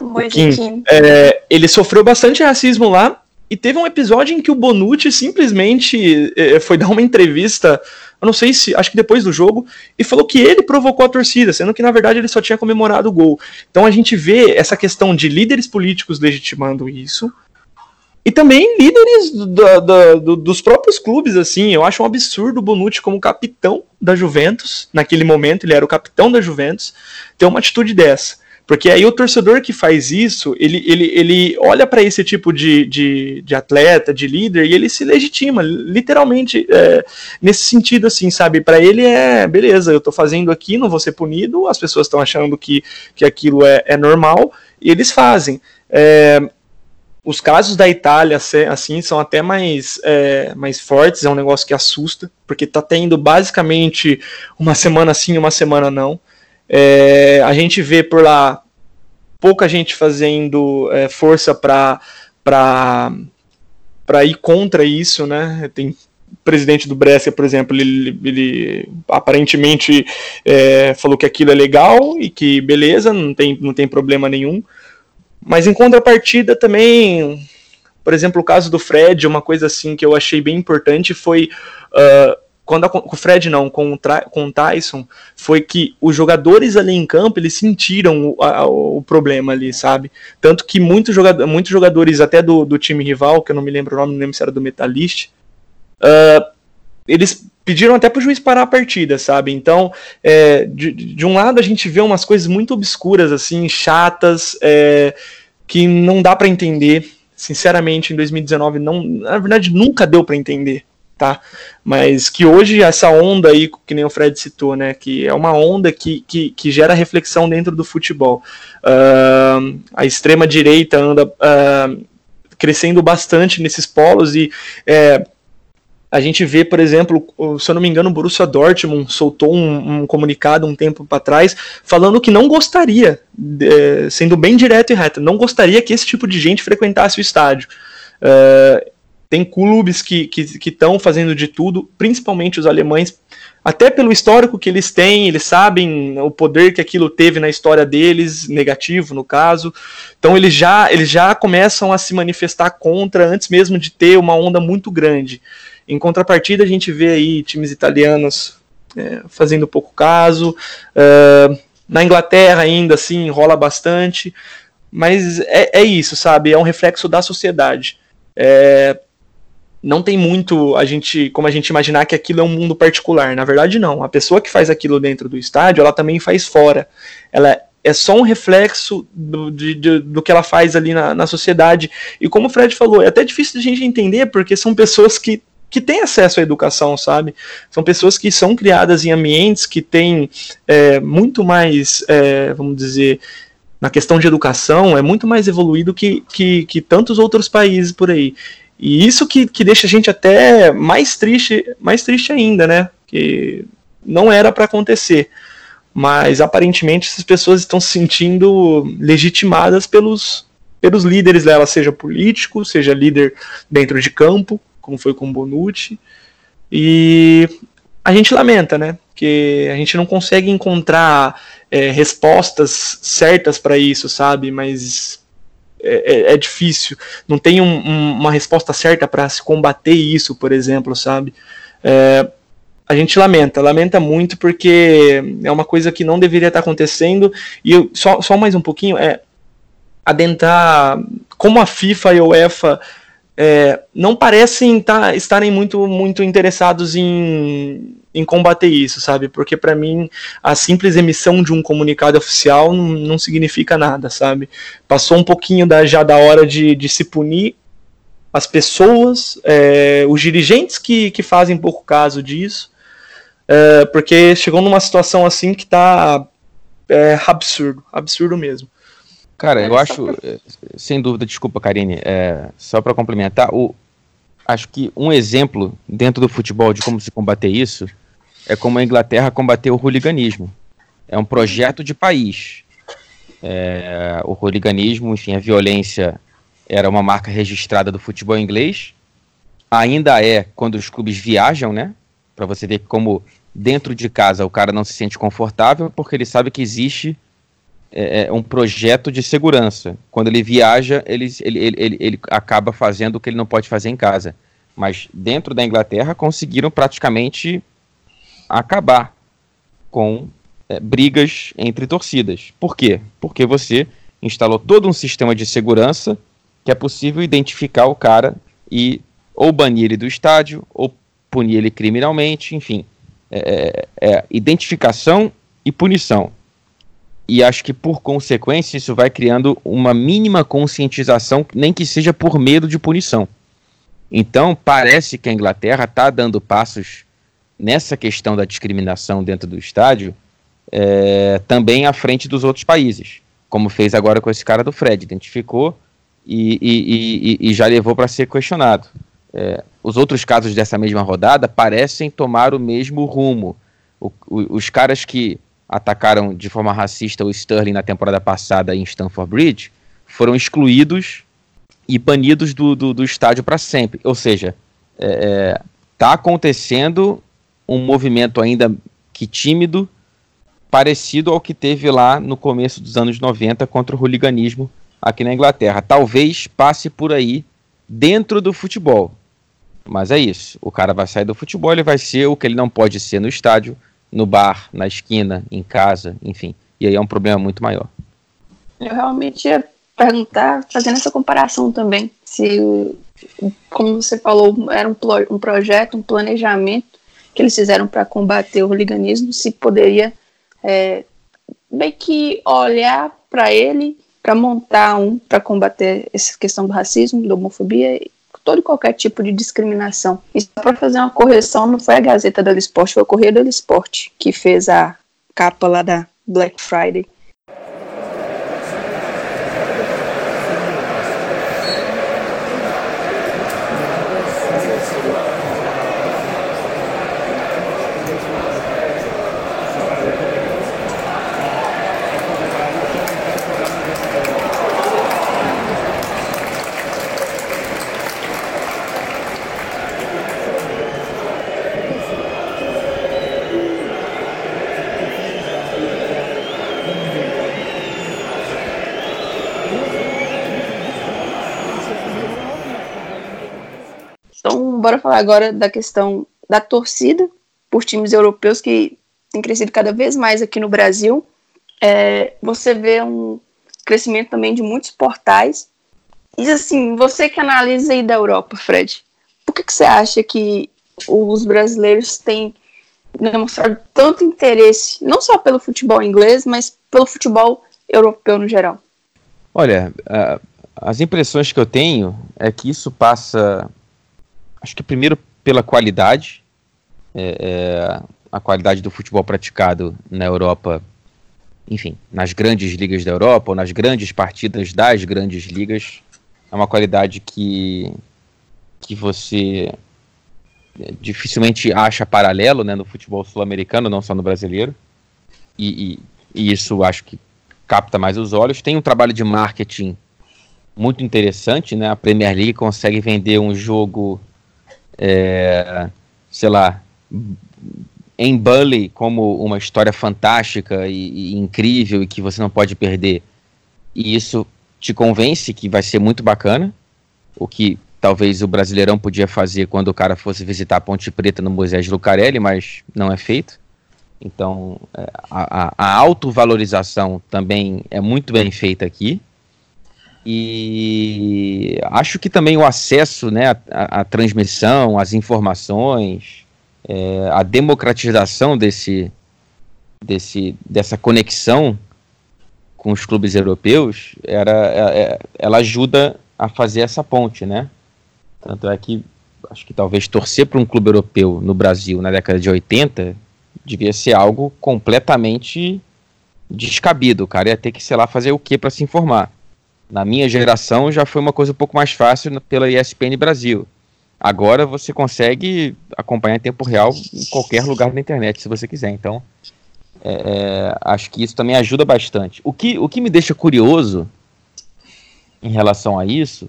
Moise Kim, é, ele sofreu bastante racismo lá e teve um episódio em que o Bonucci simplesmente é, foi dar uma entrevista, eu não sei se, acho que depois do jogo, e falou que ele provocou a torcida, sendo que na verdade ele só tinha comemorado o gol. Então a gente vê essa questão de líderes políticos legitimando isso. E também líderes do- do- do- dos próprios clubes, assim. Eu acho um absurdo o Bonucci como capitão da Juventus, naquele momento, ele era o capitão da Juventus, ter uma atitude dessa. Porque aí o torcedor que faz isso, ele, ele, ele olha para esse tipo de, de, de atleta, de líder, e ele se legitima, literalmente, é, nesse sentido, assim, sabe? Para ele é, beleza, eu tô fazendo aqui, não vou ser punido, as pessoas estão achando que, que aquilo é, é normal, e eles fazem. É, os casos da Itália, assim, são até mais, é, mais fortes, é um negócio que assusta, porque tá tendo basicamente uma semana sim, uma semana não. É, a gente vê por lá pouca gente fazendo é, força para para ir contra isso, né? Tem o presidente do Brescia, por exemplo, ele, ele aparentemente é, falou que aquilo é legal e que beleza, não tem, não tem problema nenhum. Mas em contrapartida também, por exemplo, o caso do Fred, uma coisa assim que eu achei bem importante foi ah, quando a- com o Fred não, com o, com o Tyson, foi que os jogadores ali em campo eles sentiram o, a- o problema ali, sabe? Tanto que muitos, jogador, muitos jogadores até do, do time rival, que eu não me lembro o nome, não lembro se era do Metalist, ah, eles pediram até pro juiz parar a partida, sabe? Então, é, de, de um lado a gente vê umas coisas muito obscuras, assim, chatas, é, que não dá para entender. Sinceramente, em 2019, não, na verdade, nunca deu para entender, tá? Mas que hoje essa onda aí, que nem o Fred citou, né? Que é uma onda que, que, que gera reflexão dentro do futebol. Ah, a extrema direita anda ah, crescendo bastante nesses polos e é, a gente vê, por exemplo, se eu não me engano, o Borussia Dortmund soltou um, um comunicado um tempo para trás falando que não gostaria, sendo bem direto e reto, não gostaria que esse tipo de gente frequentasse o estádio. Eh, tem clubes que estão fazendo de tudo, principalmente os alemães, até pelo histórico que eles têm, eles sabem o poder que aquilo teve na história deles, negativo no caso. Então eles já, eles já começam a se manifestar contra antes mesmo de ter uma onda muito grande. Em contrapartida, a gente vê aí times italianos é, fazendo pouco caso. é, na Inglaterra, ainda assim, rola bastante. Mas é, é isso, sabe? É um reflexo da sociedade. É, não tem muito a gente, como a gente imaginar que aquilo é um mundo particular. Na verdade, não. A pessoa que faz aquilo dentro do estádio, ela também faz fora. Ela é só um reflexo do, de, de, do que ela faz ali na, na sociedade. E como o Fred falou, é até difícil de a gente entender, porque são pessoas que que têm acesso à educação, sabe? São pessoas que são criadas em ambientes que têm é, muito mais, é, vamos dizer, na questão de educação, é muito mais evoluído que, que, que tantos outros países por aí. E isso que, que deixa a gente até mais triste, mais triste ainda, né? Que não era para acontecer. Mas aparentemente essas pessoas estão se sentindo legitimadas pelos, pelos líderes dela, seja político, seja líder dentro de campo, como foi com Bonucci. E a gente lamenta, né? Que a gente não consegue encontrar é, respostas certas para isso, sabe? Mas é, é, é difícil. Não tem um, um, uma resposta certa para se combater isso, por exemplo, sabe? É, a gente lamenta, lamenta muito porque é uma coisa que não deveria estar acontecendo. E eu, só, só mais um pouquinho, é adentrar como a FIFA e a UEFA é, não parecem tá, estarem muito, muito interessados em, em combater isso, sabe? Porque para mim a simples emissão de um comunicado oficial não, não significa nada, sabe? Passou um pouquinho da, já da hora de, de se punir as pessoas, é, os dirigentes que, que fazem pouco caso disso, é, porque chegou numa situação assim que tá é, absurdo, absurdo mesmo. Cara, eu acho, sem dúvida, desculpa, Karine, é, só para complementar, o, acho que um exemplo dentro do futebol de como se combater isso é como a Inglaterra combateu o hooliganismo. É um projeto de país. É, o hooliganismo, enfim, a violência era uma marca registrada do futebol inglês. Ainda é quando os clubes viajam, né? Para você ver como dentro de casa o cara não se sente confortável porque ele sabe que existe é, é, um projeto de segurança. Quando ele viaja, ele, ele, ele, ele, acaba fazendo o que ele não pode fazer em casa. Mas dentro da Inglaterra conseguiram praticamente acabar com é, brigas entre torcidas. Por quê? Porque você instalou todo um sistema de segurança que é possível identificar o cara e ou banir ele do estádio, ou punir ele criminalmente, enfim. É, é, é identificação e punição. E acho que por consequência isso vai criando uma mínima conscientização, nem que seja por medo de punição. Então parece que a Inglaterra está dando passos nessa questão da discriminação dentro do estádio é, também à frente dos outros países, como fez agora com esse cara do Fred, identificou e, e, e, e já levou para ser questionado. É, os outros casos dessa mesma rodada parecem tomar o mesmo rumo. O, o, os caras que atacaram de forma racista o Sterling na temporada passada em Stamford Bridge foram excluídos e banidos do, do, do estádio para sempre. Ou seja, está é, é tá acontecendo um movimento ainda que tímido, parecido ao que teve lá no começo dos anos 90 contra o hooliganismo aqui na Inglaterra. Talvez passe por aí dentro do futebol. Mas é isso. O cara vai sair do futebol, ele vai ser o que ele não pode ser no estádio, no bar, na esquina, em casa, enfim. E aí é um problema muito maior. Eu realmente ia perguntar, fazendo essa comparação também, se, como você falou, era um, um projeto, um planejamento que eles fizeram para combater o hooliganismo, se poderia é, meio que olhar para ele, para montar um para combater essa questão do racismo, da homofobia, todo e qualquer tipo de discriminação. E para fazer uma correção, não foi a Gazeta do Esporte, foi o Correio do Esporte que fez a capa lá da Black Friday bora falar agora da questão da torcida por times europeus que tem crescido cada vez mais aqui no Brasil. É, você vê um crescimento também de muitos portais. E assim, você que analisa aí da Europa, Fred, por que, que você acha que os brasileiros têm demonstrado tanto interesse, não só pelo futebol inglês, mas pelo futebol europeu no geral? Olha, uh, as impressões que eu tenho é que isso passa Acho que primeiro pela qualidade, é, é, a qualidade do futebol praticado na Europa, enfim, nas grandes ligas da Europa, ou nas grandes partidas das grandes ligas, é uma qualidade que, que você é, dificilmente acha paralelo né, no futebol sul-americano, não só no brasileiro. E, e, e, isso acho que capta mais os olhos. Tem um trabalho de marketing muito interessante, né? A Premier League consegue vender um jogo é, sei lá, em Bully como uma história fantástica e, e, incrível e que você não pode perder. E isso te convence que vai ser muito bacana, o que talvez o Brasileirão podia fazer quando o cara fosse visitar a Ponte Preta no Moisés Lucarelli, mas não é feito. Então, é, a, a, a autovalorização também é muito bem feita aqui. E acho que também o acesso né, à, transmissão, às informações, é, a democratização desse, desse, dessa conexão com os clubes europeus, era, é, é ela ajuda a fazer essa ponte, né? Tanto é que acho que talvez torcer para um clube europeu no Brasil na década de 80 devia ser algo completamente descabido. O cara ia ter que, sei lá, fazer o que para se informar. Na minha geração já foi uma coisa um pouco mais fácil pela ESPN Brasil. Agora você consegue acompanhar em tempo real em qualquer lugar da internet, se você quiser. Então, é, é, acho que isso também ajuda bastante. O que, o que me deixa curioso em relação a isso,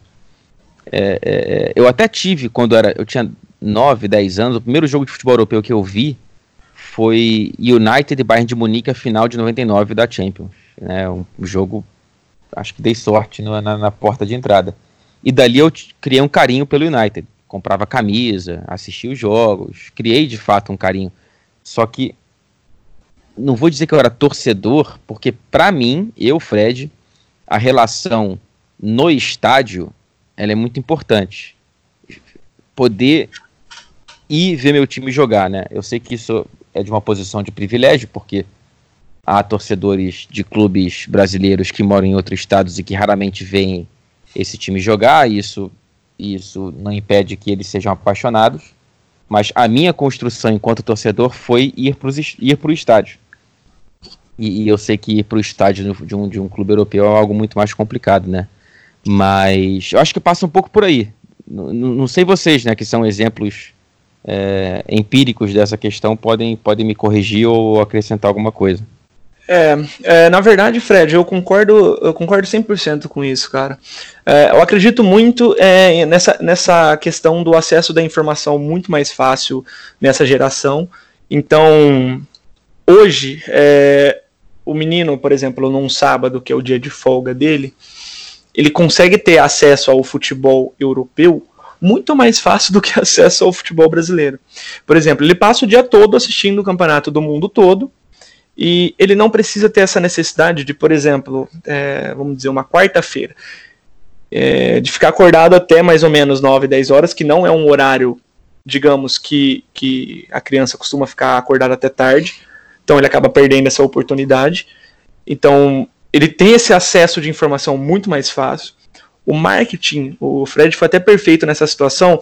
é, é eu até tive, quando era, eu tinha 9, 10 anos, o primeiro jogo de futebol europeu que eu vi foi United Bayern de Munique, a final de 99 da Champions Né? Um jogo, acho que dei sorte na, na, na porta de entrada. E dali eu criei um carinho pelo United. Comprava camisa, assistia os jogos, criei de fato um carinho. Só que não vou dizer que eu era torcedor, porque para mim, eu, Fred, a relação no estádio, ela é muito importante. Poder ir ver meu time jogar, né? Eu sei que isso é de uma posição de privilégio, porque há torcedores de clubes brasileiros que moram em outros estados e que raramente veem esse time jogar, isso, isso não impede que eles sejam apaixonados. Mas a minha construção enquanto torcedor foi ir para ir o estádio. E, e, eu sei que ir para o estádio de um, de um clube europeu é algo muito mais complicado, né? Mas eu acho que passa um pouco por aí. N não sei vocês, né, que são exemplos é, empíricos dessa questão, podem, podem me corrigir ou acrescentar alguma coisa. É, é, na verdade, Fred, eu concordo, eu concordo 100% com isso, cara. É, eu acredito muito é, nessa, nessa questão do acesso da informação muito mais fácil nessa geração. Então, hoje, é, o menino, por exemplo, num sábado, que é o dia de folga dele, ele consegue ter acesso ao futebol europeu muito mais fácil do que acesso ao futebol brasileiro. Por exemplo, ele passa o dia todo assistindo o campeonato do mundo todo e ele não precisa ter essa necessidade de, por exemplo, é, vamos dizer, uma quarta-feira, é, de ficar acordado até mais ou menos 9, 10 horas, que não é um horário, digamos, que, que a criança costuma ficar acordada até tarde, então ele acaba perdendo essa oportunidade. Então, ele tem esse acesso de informação muito mais fácil. O marketing, o Fred foi até perfeito nessa situação.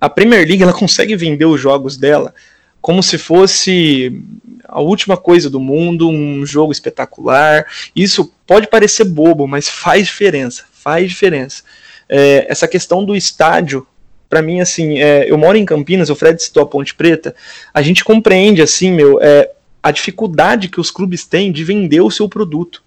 A Premier League ela consegue vender os jogos dela como se fosse a última coisa do mundo, um jogo espetacular. Isso pode parecer bobo, mas faz diferença, faz diferença. É, essa questão do estádio, para mim, assim, é, eu moro em Campinas, o Fred citou a Ponte Preta, a gente compreende, assim, meu, é, a dificuldade que os clubes têm de vender o seu produto.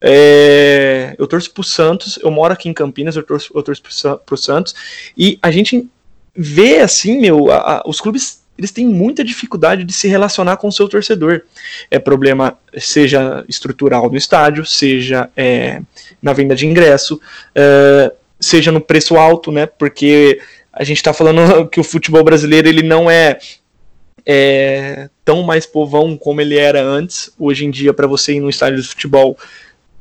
É, eu torço pro Santos, eu moro aqui em Campinas, eu torço, eu torço pro, pro Santos, e a gente vê, assim, meu, a, a, os clubes eles têm muita dificuldade de se relacionar com o seu torcedor. É problema, seja estrutural no estádio, seja é, na venda de ingresso, é, seja no preço alto, né? Porque a gente está falando que o futebol brasileiro ele não é, é tão mais povão como ele era antes. Hoje em dia, para você ir no estádio de futebol,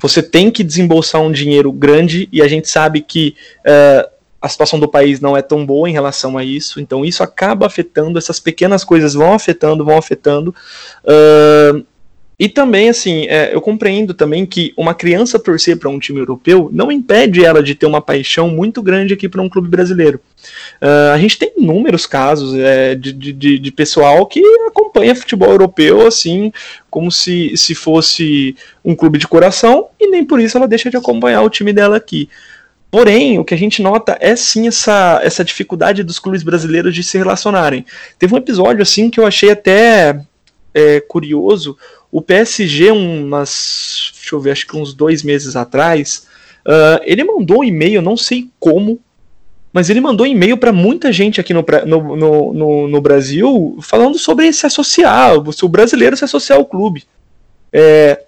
você tem que desembolsar um dinheiro grande e a gente sabe que uh, a situação do país não é tão boa em relação a isso, então isso acaba afetando, essas pequenas coisas vão afetando, vão afetando. Uh, e também, assim, é, eu compreendo também que uma criança torcer para um time europeu não impede ela de ter uma paixão muito grande aqui para um clube brasileiro. Uh, a gente tem inúmeros casos é, de, de, de, pessoal que acompanha futebol europeu assim, como se, se fosse um clube de coração, e nem por isso ela deixa de acompanhar o time dela aqui. Porém, o que a gente nota é sim essa, essa dificuldade dos clubes brasileiros de se relacionarem. Teve um episódio assim que eu achei até é, curioso. O PSG, umas, deixa eu ver, acho que uns dois meses atrás, uh, ele mandou um e-mail, não sei como, mas ele mandou um e-mail para muita gente aqui no, no, no, no, Brasil falando sobre se associar, se o brasileiro se associar ao clube. É,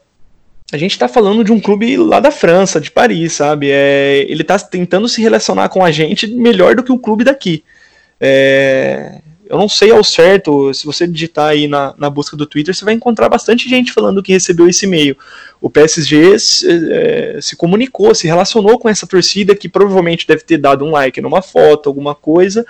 a gente está falando de um clube lá da França, de Paris, sabe? É, ele está tentando se relacionar com a gente melhor do que o clube daqui. É, eu não sei ao certo, se você digitar aí na, na busca do Twitter, você vai encontrar bastante gente falando que recebeu esse e-mail. O PSG é, se comunicou, se relacionou com essa torcida que provavelmente deve ter dado um like numa foto, alguma coisa,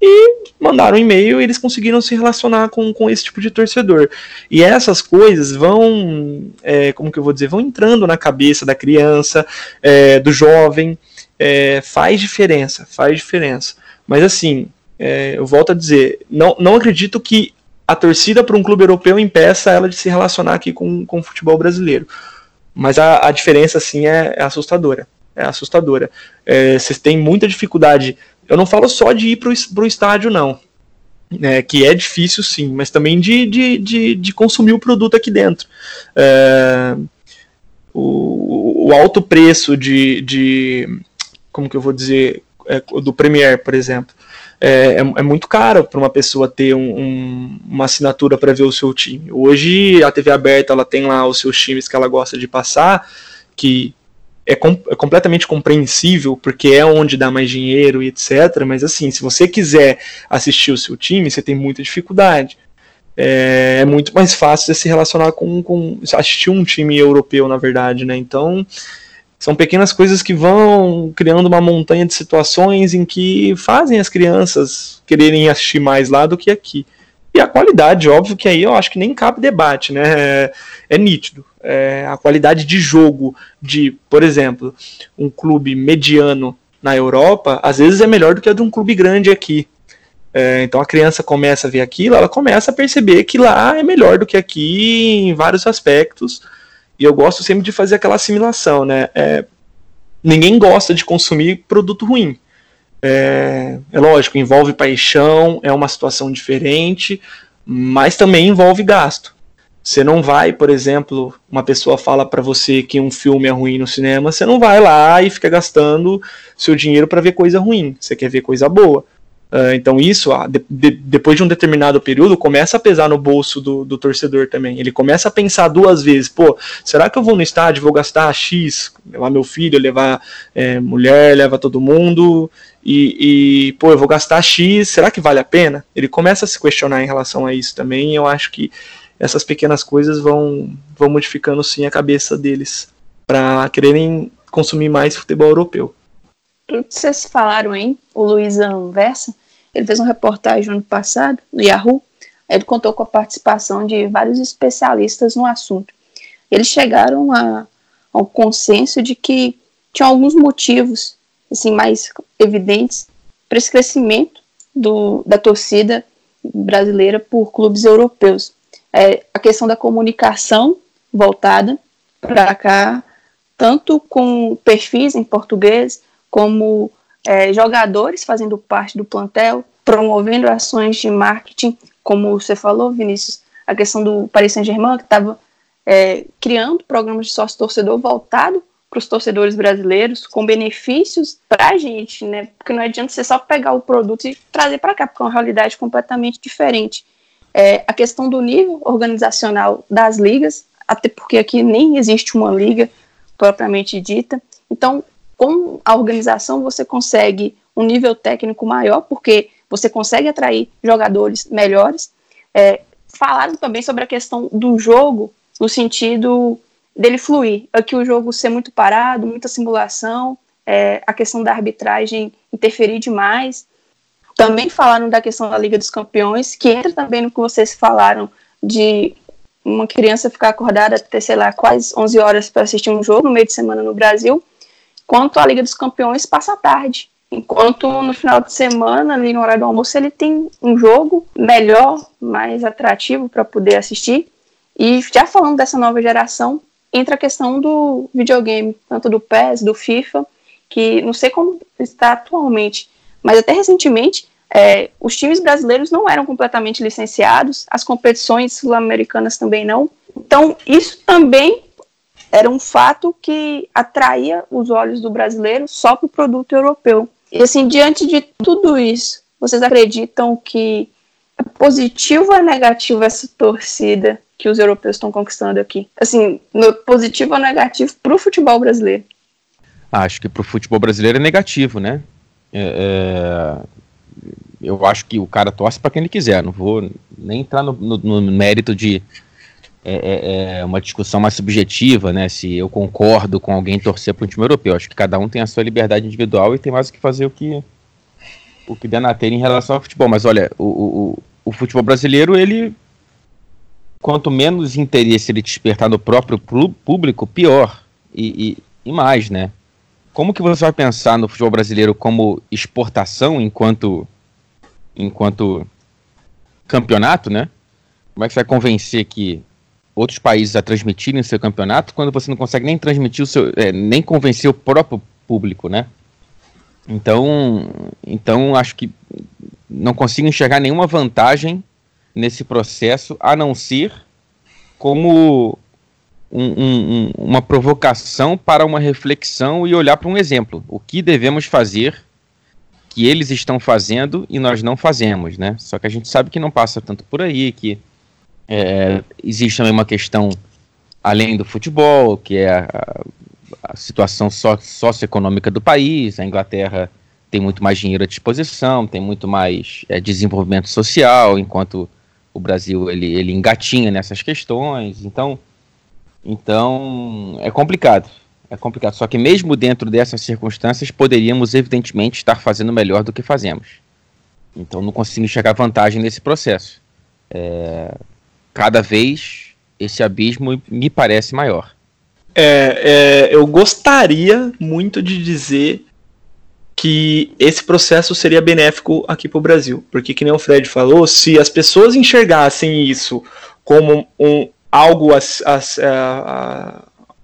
e mandaram um e-mail e eles conseguiram se relacionar com, com esse tipo de torcedor. E essas coisas vão, é, como que eu vou dizer, vão entrando na cabeça da criança, é, do jovem, é, faz diferença, faz diferença. Mas assim, é, eu volto a dizer, não, não acredito que a torcida para um clube europeu impeça ela de se relacionar aqui com, com o futebol brasileiro. Mas a, a diferença, assim, é, é assustadora. É assustadora. É, vocês têm muita dificuldade eu não falo só de ir para o estádio, não. É, que é difícil sim, mas também de, de, de, de consumir o produto aqui dentro. É, o, o, alto preço de, de. Como que eu vou dizer? É, do Premiere, por exemplo. é, é, é muito caro para uma pessoa ter um, um, uma assinatura para ver o seu time. Hoje a TV aberta ela tem lá os seus times que ela gosta de passar, que é, com, é, completamente compreensível, porque é onde dá mais dinheiro e etc. Mas assim, se você quiser assistir o seu time, você tem muita dificuldade. É, é muito mais fácil você se relacionar com, com assistir um time europeu, na verdade, né? Então são pequenas coisas que vão criando uma montanha de situações em que fazem as crianças quererem assistir mais lá do que aqui. E a qualidade, óbvio que aí eu acho que nem cabe debate, né? É, é nítido. É, a qualidade de jogo de, por exemplo, um clube mediano na Europa, às vezes é melhor do que a de um clube grande aqui. É, então a criança começa a ver aquilo, ela começa a perceber que lá é melhor do que aqui em vários aspectos e eu gosto sempre de fazer aquela assimilação, né? É, ninguém gosta de consumir produto ruim. É, é lógico, envolve paixão, é uma situação diferente, mas também envolve gasto. Você não vai, por exemplo, uma pessoa fala para você que um filme é ruim no cinema, você não vai lá e fica gastando seu dinheiro para ver coisa ruim. Você quer ver coisa boa. Uh, então isso, ah, de, de, depois de um determinado período, começa a pesar no bolso do, do, torcedor também. Ele começa a pensar duas vezes, pô, será que eu vou no estádio, vou gastar X, levar meu filho, levar é, mulher, leva todo mundo, e, e, pô, eu vou gastar X, será que vale a pena? Ele começa a se questionar em relação a isso também, e eu acho que essas pequenas coisas vão, vão modificando sim a cabeça deles para quererem consumir mais futebol europeu tudo que vocês falaram aí, o Luiz Anversa, ele fez uma reportagem no ano passado, no Yahoo, ele contou com a participação de vários especialistas no assunto. Eles chegaram a, ao consenso de que tinha alguns motivos assim mais evidentes para esse crescimento do, da torcida brasileira por clubes europeus. É, a questão da comunicação voltada para cá, tanto com perfis em português, como é, jogadores fazendo parte do plantel, promovendo ações de marketing, como você falou, Vinícius, a questão do Paris Saint-Germain, que estava é, criando programas de sócio-torcedor voltado para os torcedores brasileiros, com benefícios para a gente, né? Porque não adianta você só pegar o produto e trazer para cá, porque é uma realidade completamente diferente. É, a questão do nível organizacional das ligas, até porque aqui nem existe uma liga propriamente dita. Então, com a organização você consegue um nível técnico maior, porque você consegue atrair jogadores melhores. É, falaram também sobre a questão do jogo, no sentido dele fluir. Aqui o jogo ser muito parado, muita simulação, é, a questão da arbitragem interferir demais. Também falaram da questão da Liga dos Campeões, que entra também no que vocês falaram de uma criança ficar acordada até, sei lá, quase 11 horas para assistir um jogo no meio de semana no Brasil enquanto a Liga dos Campeões passa tarde. Enquanto no final de semana, ali no horário do almoço, ele tem um jogo melhor, mais atrativo para poder assistir. E já falando dessa nova geração, entra a questão do videogame, tanto do PES, do FIFA, que não sei como está atualmente, mas até recentemente é, os times brasileiros não eram completamente licenciados, as competições sul-americanas também não. Então, isso também era um fato que atraía os olhos do brasileiro só para o produto europeu. E assim, diante de tudo isso, vocês acreditam que é positivo ou é negativo essa torcida que os europeus estão conquistando aqui? Assim, no positivo ou negativo para o futebol brasileiro? Acho que para o futebol brasileiro é negativo, né? É, é, eu acho que o cara torce para quem ele quiser. Não vou nem entrar no, no, no mérito de é, é, é, uma discussão mais subjetiva, né? Se eu concordo com alguém torcer para um time europeu. Acho que cada um tem a sua liberdade individual e tem mais o que fazer o que o que der na telha em relação ao futebol. Mas olha, o, o, o futebol brasileiro, ele quanto menos interesse ele despertar no próprio público, pior e, e, e mais, né? Como que você vai pensar no futebol brasileiro como exportação enquanto enquanto campeonato, né? Como é que você vai convencer que outros países a transmitirem o seu campeonato quando você não consegue nem transmitir o seu, é, nem convencer o próprio público, né? Então, então acho que não consigo enxergar nenhuma vantagem nesse processo a não ser como um, um, uma provocação para uma reflexão e olhar para um exemplo. O que devemos fazer que eles estão fazendo e nós não fazemos, né? Só que a gente sabe que não passa tanto por aí, que é, existe também uma questão além do futebol, que é a, a situação socioeconômica do país. A Inglaterra tem muito mais dinheiro à disposição, tem muito mais é, desenvolvimento social, enquanto o Brasil ele, ele engatinha nessas questões. Então, então é complicado. É complicado. Só que mesmo dentro dessas circunstâncias, poderíamos evidentemente estar fazendo melhor do que fazemos. Então não consigo enxergar vantagem nesse processo. É, cada vez esse abismo me parece maior. É, é, eu gostaria muito de dizer que esse processo seria benéfico aqui para o Brasil, porque que nem o Fred falou, se as pessoas enxergassem isso como um algo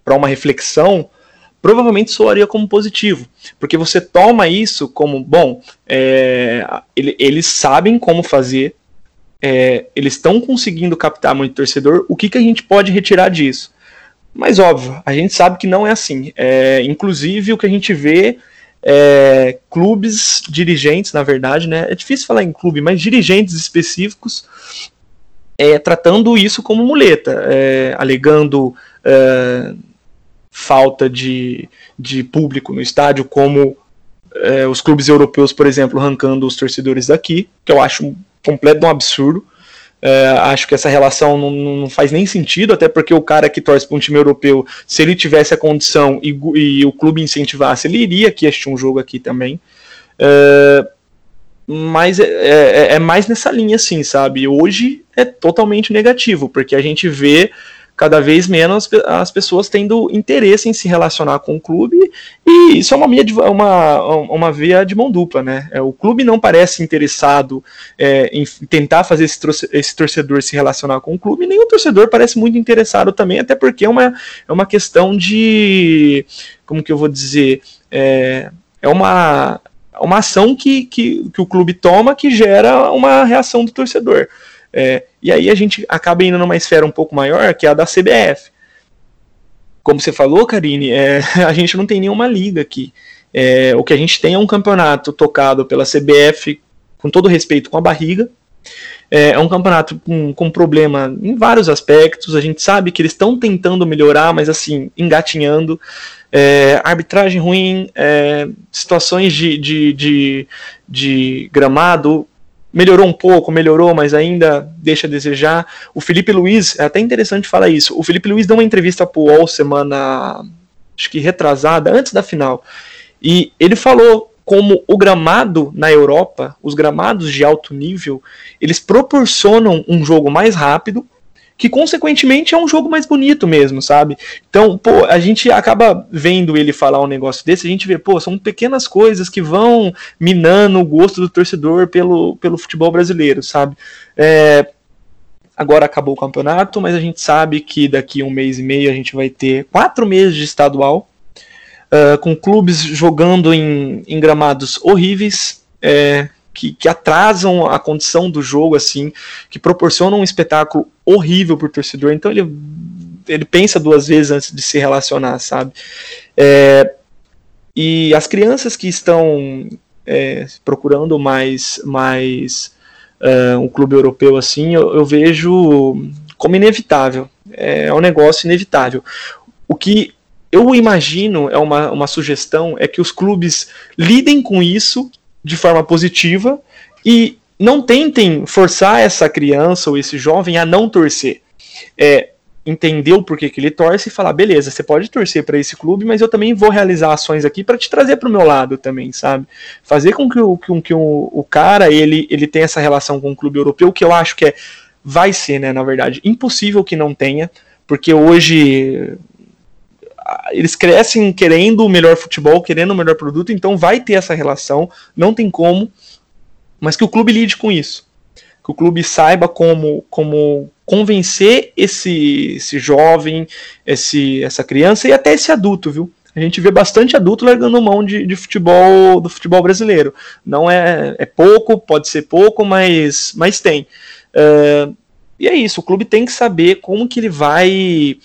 para uma reflexão, provavelmente soaria como positivo, porque você toma isso como bom, é, eles sabem como fazer, é, eles estão conseguindo captar muito torcedor, o que, que a gente pode retirar disso? Mas óbvio, a gente sabe que não é assim. É, inclusive o que a gente vê é, clubes, dirigentes, na verdade, né? É difícil falar em clube, mas dirigentes específicos é, tratando isso como muleta, é, alegando é, falta de, de público no estádio, como é, os clubes europeus, por exemplo, arrancando os torcedores daqui, que eu acho completo um absurdo. É, acho que essa relação não, não, faz nem sentido, até porque o cara que torce para um time europeu, se ele tivesse a condição e, e, o clube incentivasse, ele iria aqui assistir um jogo aqui também. É, mas é, é, é mais nessa linha, assim, sabe? Hoje é totalmente negativo, porque a gente vê cada vez menos as pessoas tendo interesse em se relacionar com o clube, e isso é uma, via de, uma, uma via de mão dupla, né? É, o clube não parece interessado é, em tentar fazer esse, torcedor se relacionar com o clube, nem o torcedor parece muito interessado também, até porque é uma, é uma questão de. Como que eu vou dizer? É, é uma, uma ação que, que, que o clube toma que gera uma reação do torcedor. É, e aí a gente acaba indo numa esfera um pouco maior, que é a da CBF. Como você falou, Karine, é, a gente não tem nenhuma liga aqui. É, o que a gente tem é um campeonato tocado pela CBF, com todo respeito, com a barriga. É, é um campeonato com, com problema em vários aspectos. A gente sabe que eles estão tentando melhorar, mas assim, engatinhando. É, arbitragem ruim, é, situações de, de, de, de, gramado melhorou um pouco, melhorou, mas ainda deixa a desejar. O Felipe Luiz, é até interessante falar isso. O Felipe Luiz deu uma entrevista pro UOL semana, acho que retrasada, antes da final. E ele falou como o gramado na Europa, os gramados de alto nível, eles proporcionam um jogo mais rápido, que consequentemente é um jogo mais bonito mesmo, sabe? Então, pô, a gente acaba vendo ele falar um negócio desse, a gente vê, pô, são pequenas coisas que vão minando o gosto do torcedor pelo, pelo futebol brasileiro, sabe? É, agora acabou o campeonato, mas a gente sabe que daqui um mês e meio a gente vai ter quatro meses de estadual, uh, com clubes jogando em, em gramados horríveis, é, que, que, atrasam a condição do jogo, assim, que proporcionam um espetáculo horrível para o torcedor. Então ele, ele pensa duas vezes antes de se relacionar, sabe? É, e as crianças que estão é, procurando mais, mais uh, um clube europeu assim, eu, eu, vejo como inevitável. É um negócio inevitável. O que eu imagino é uma, uma sugestão é que os clubes lidem com isso de forma positiva e não tentem forçar essa criança ou esse jovem a não torcer. É, entender o porquê que ele torce e falar, beleza, você pode torcer para esse clube, mas eu também vou realizar ações aqui para te trazer para o meu lado também, sabe? Fazer com que, o, com que o, o cara ele, ele tenha essa relação com o clube europeu, que eu acho que é, vai ser, né, na verdade, impossível que não tenha, porque hoje eles crescem querendo o melhor futebol, querendo o melhor produto, então vai ter essa relação, não tem como, mas que o clube lide com isso. Que o clube saiba como, como convencer esse, esse jovem, esse, essa criança e até esse adulto, viu? A gente vê bastante adulto largando mão de, de futebol do futebol brasileiro. Não é, é pouco, pode ser pouco, mas, mas tem. Uh, e é isso, o clube tem que saber como que ele vai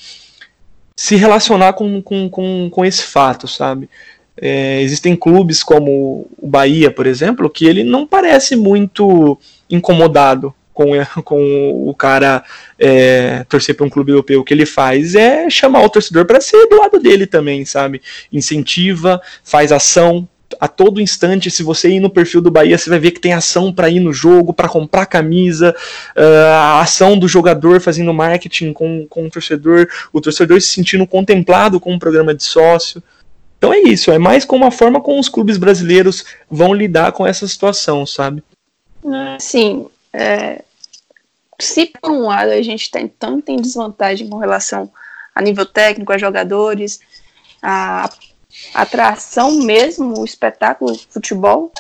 se relacionar com, com, com, com esse fato, sabe? É, existem clubes como o Bahia, por exemplo, que ele não parece muito incomodado com, com o cara é, torcer para um clube europeu. O que ele faz é chamar o torcedor para ser do lado dele também, sabe? Incentiva, faz ação a todo instante, se você ir no perfil do Bahia, você vai ver que tem ação para ir no jogo, para comprar camisa, uh, a ação do jogador fazendo marketing com, com o torcedor, o torcedor se sentindo contemplado com um programa de sócio. Então é isso, é mais como a forma como os clubes brasileiros vão lidar com essa situação, sabe? Sim, é, se por um lado a gente tem tanto em desvantagem com relação a nível técnico, a jogadores, a atração mesmo, o espetáculo futebol,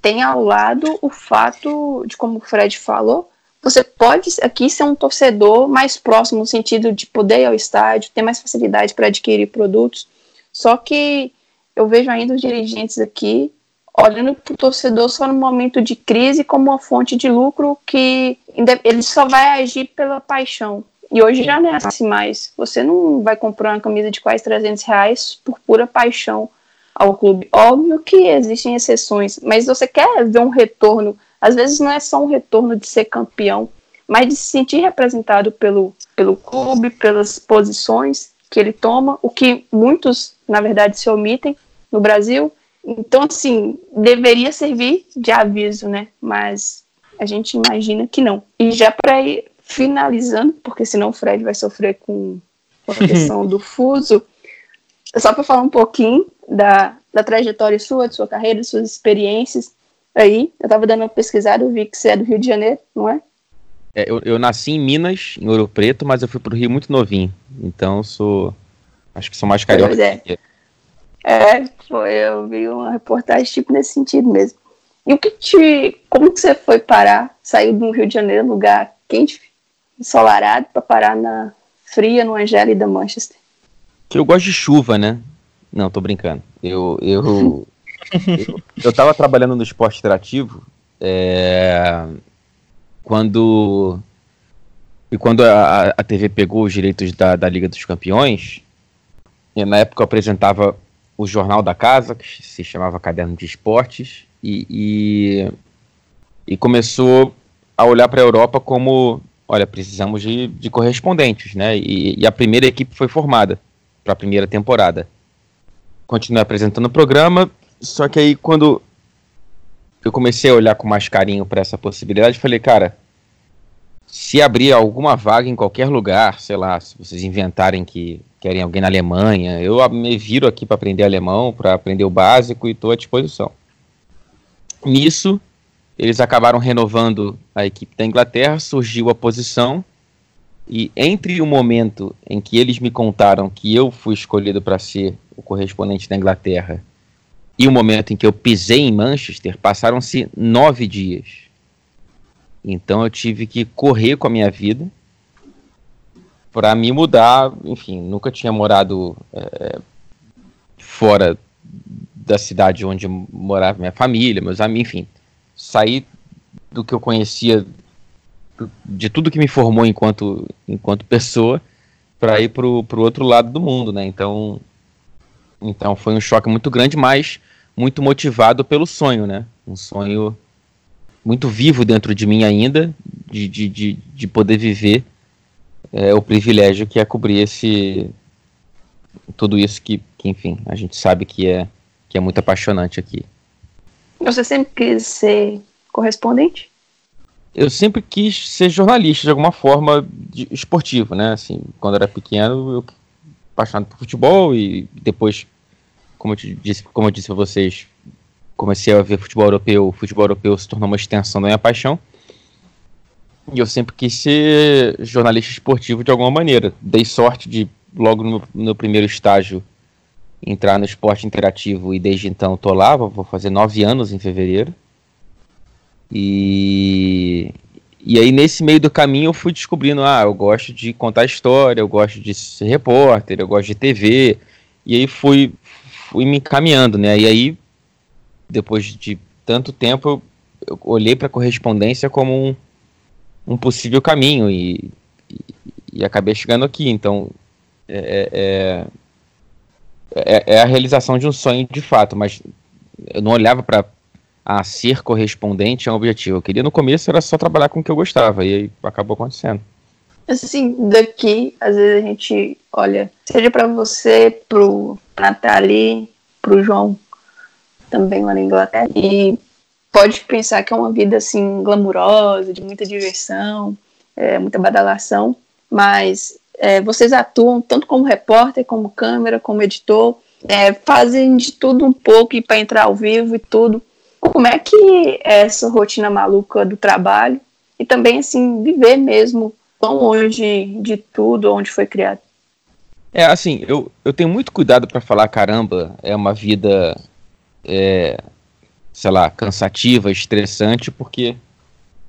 tem ao lado o fato de, como o Fred falou, você pode aqui ser um torcedor mais próximo, no sentido de poder ir ao estádio, ter mais facilidade para adquirir produtos. Só que eu vejo ainda os dirigentes aqui olhando para o torcedor só no momento de crise como uma fonte de lucro que ele só vai agir pela paixão. E hoje já não é assim mais. Você não vai comprar uma camisa de quase 300 reais por pura paixão ao clube. Óbvio que existem exceções, mas você quer ver um retorno. Às vezes não é só um retorno de ser campeão, mas de se sentir representado pelo, pelo clube, pelas posições que ele toma, o que muitos, na verdade, se omitem no Brasil. Então, assim, deveria servir de aviso, né? Mas a gente imagina que não. E já para ir finalizando, porque senão o Fred vai sofrer com, a questão do fuso, só para falar um pouquinho da, da trajetória sua, de sua carreira, de suas experiências aí. Eu estava dando uma pesquisada, eu vi que você é do Rio de Janeiro, não é? é eu, eu nasci em Minas, em Ouro Preto, mas eu fui para o Rio muito novinho. Então sou. Acho que sou mais carioca. Pois é. É, foi, eu vi uma reportagem tipo nesse sentido mesmo. E o que te. Como que você foi parar? Saiu do Rio de Janeiro, lugar quente, ensolarado para parar na fria no Angélida Manchester. Que eu gosto de chuva, né? Não, tô brincando. Eu eu, eu, eu tava trabalhando no esporte interativo é, quando e quando a, a TV pegou os direitos da, da Liga dos Campeões, na época eu apresentava o Jornal da Casa, que se chamava Caderno de Esportes, e, e, e começou a olhar para a Europa como olha, precisamos de, de correspondentes, né? E, e, a primeira equipe foi formada para a primeira temporada. Continuei apresentando o programa, só que aí quando eu comecei a olhar com mais carinho para essa possibilidade, falei, cara, se abrir alguma vaga em qualquer lugar, sei lá, se vocês inventarem que querem alguém na Alemanha, eu me viro aqui para aprender alemão, para aprender o básico e estou à disposição. Nisso, eles acabaram renovando a equipe da Inglaterra, surgiu a posição, e entre o momento em que eles me contaram que eu fui escolhido para ser o correspondente da Inglaterra e o momento em que eu pisei em Manchester, passaram-se nove dias. Então eu tive que correr com a minha vida para me mudar. Enfim, nunca tinha morado é, fora da cidade onde morava minha família, meus amigos, enfim sair do que eu conhecia, de tudo que me formou enquanto, enquanto pessoa, para ir para o outro lado do mundo, né? Então, então foi um choque muito grande, mas muito motivado pelo sonho, né? Um sonho muito vivo dentro de mim ainda, de, de, de, de poder viver é, o privilégio que é cobrir esse tudo isso que, que, enfim, a gente sabe que é, que é muito apaixonante aqui. Você sempre quis ser correspondente? Eu sempre quis ser jornalista de alguma forma de, esportivo, né? Assim, quando era pequeno, eu apaixonado por futebol e depois, como eu disse, como eu disse a vocês, comecei a ver futebol europeu. O futebol europeu se tornou uma extensão da minha paixão. E eu sempre quis ser jornalista esportivo de alguma maneira. Dei sorte de, logo no, no primeiro estágio, entrar no esporte interativo e desde então tô lá, vou fazer nove anos em fevereiro. E, e aí nesse meio do caminho eu fui descobrindo, ah, eu gosto de contar história, eu gosto de ser repórter, eu gosto de TV, e aí fui, fui me encaminhando, né? E aí, depois de tanto tempo, eu, eu olhei para correspondência como um, um possível caminho e, e, e acabei chegando aqui. Então, é, é, é, é, a realização de um sonho de fato, mas eu não olhava para a ser correspondente a um objetivo. Eu queria no começo era só trabalhar com o que eu gostava e aí acabou acontecendo. Assim, daqui, às vezes a gente olha, seja para você, pro Nathalie, pro João, também lá na Inglaterra, e pode pensar que é uma vida assim glamurosa, de muita diversão, é, muita badalação, mas é, vocês atuam tanto como repórter, como câmera, como editor, é, fazem de tudo um pouco para entrar ao vivo e tudo. Como é que é essa rotina maluca do trabalho e também assim viver mesmo tão longe de tudo onde foi criado? É assim, eu, eu tenho muito cuidado para falar caramba, é uma vida é, sei lá, cansativa, estressante, porque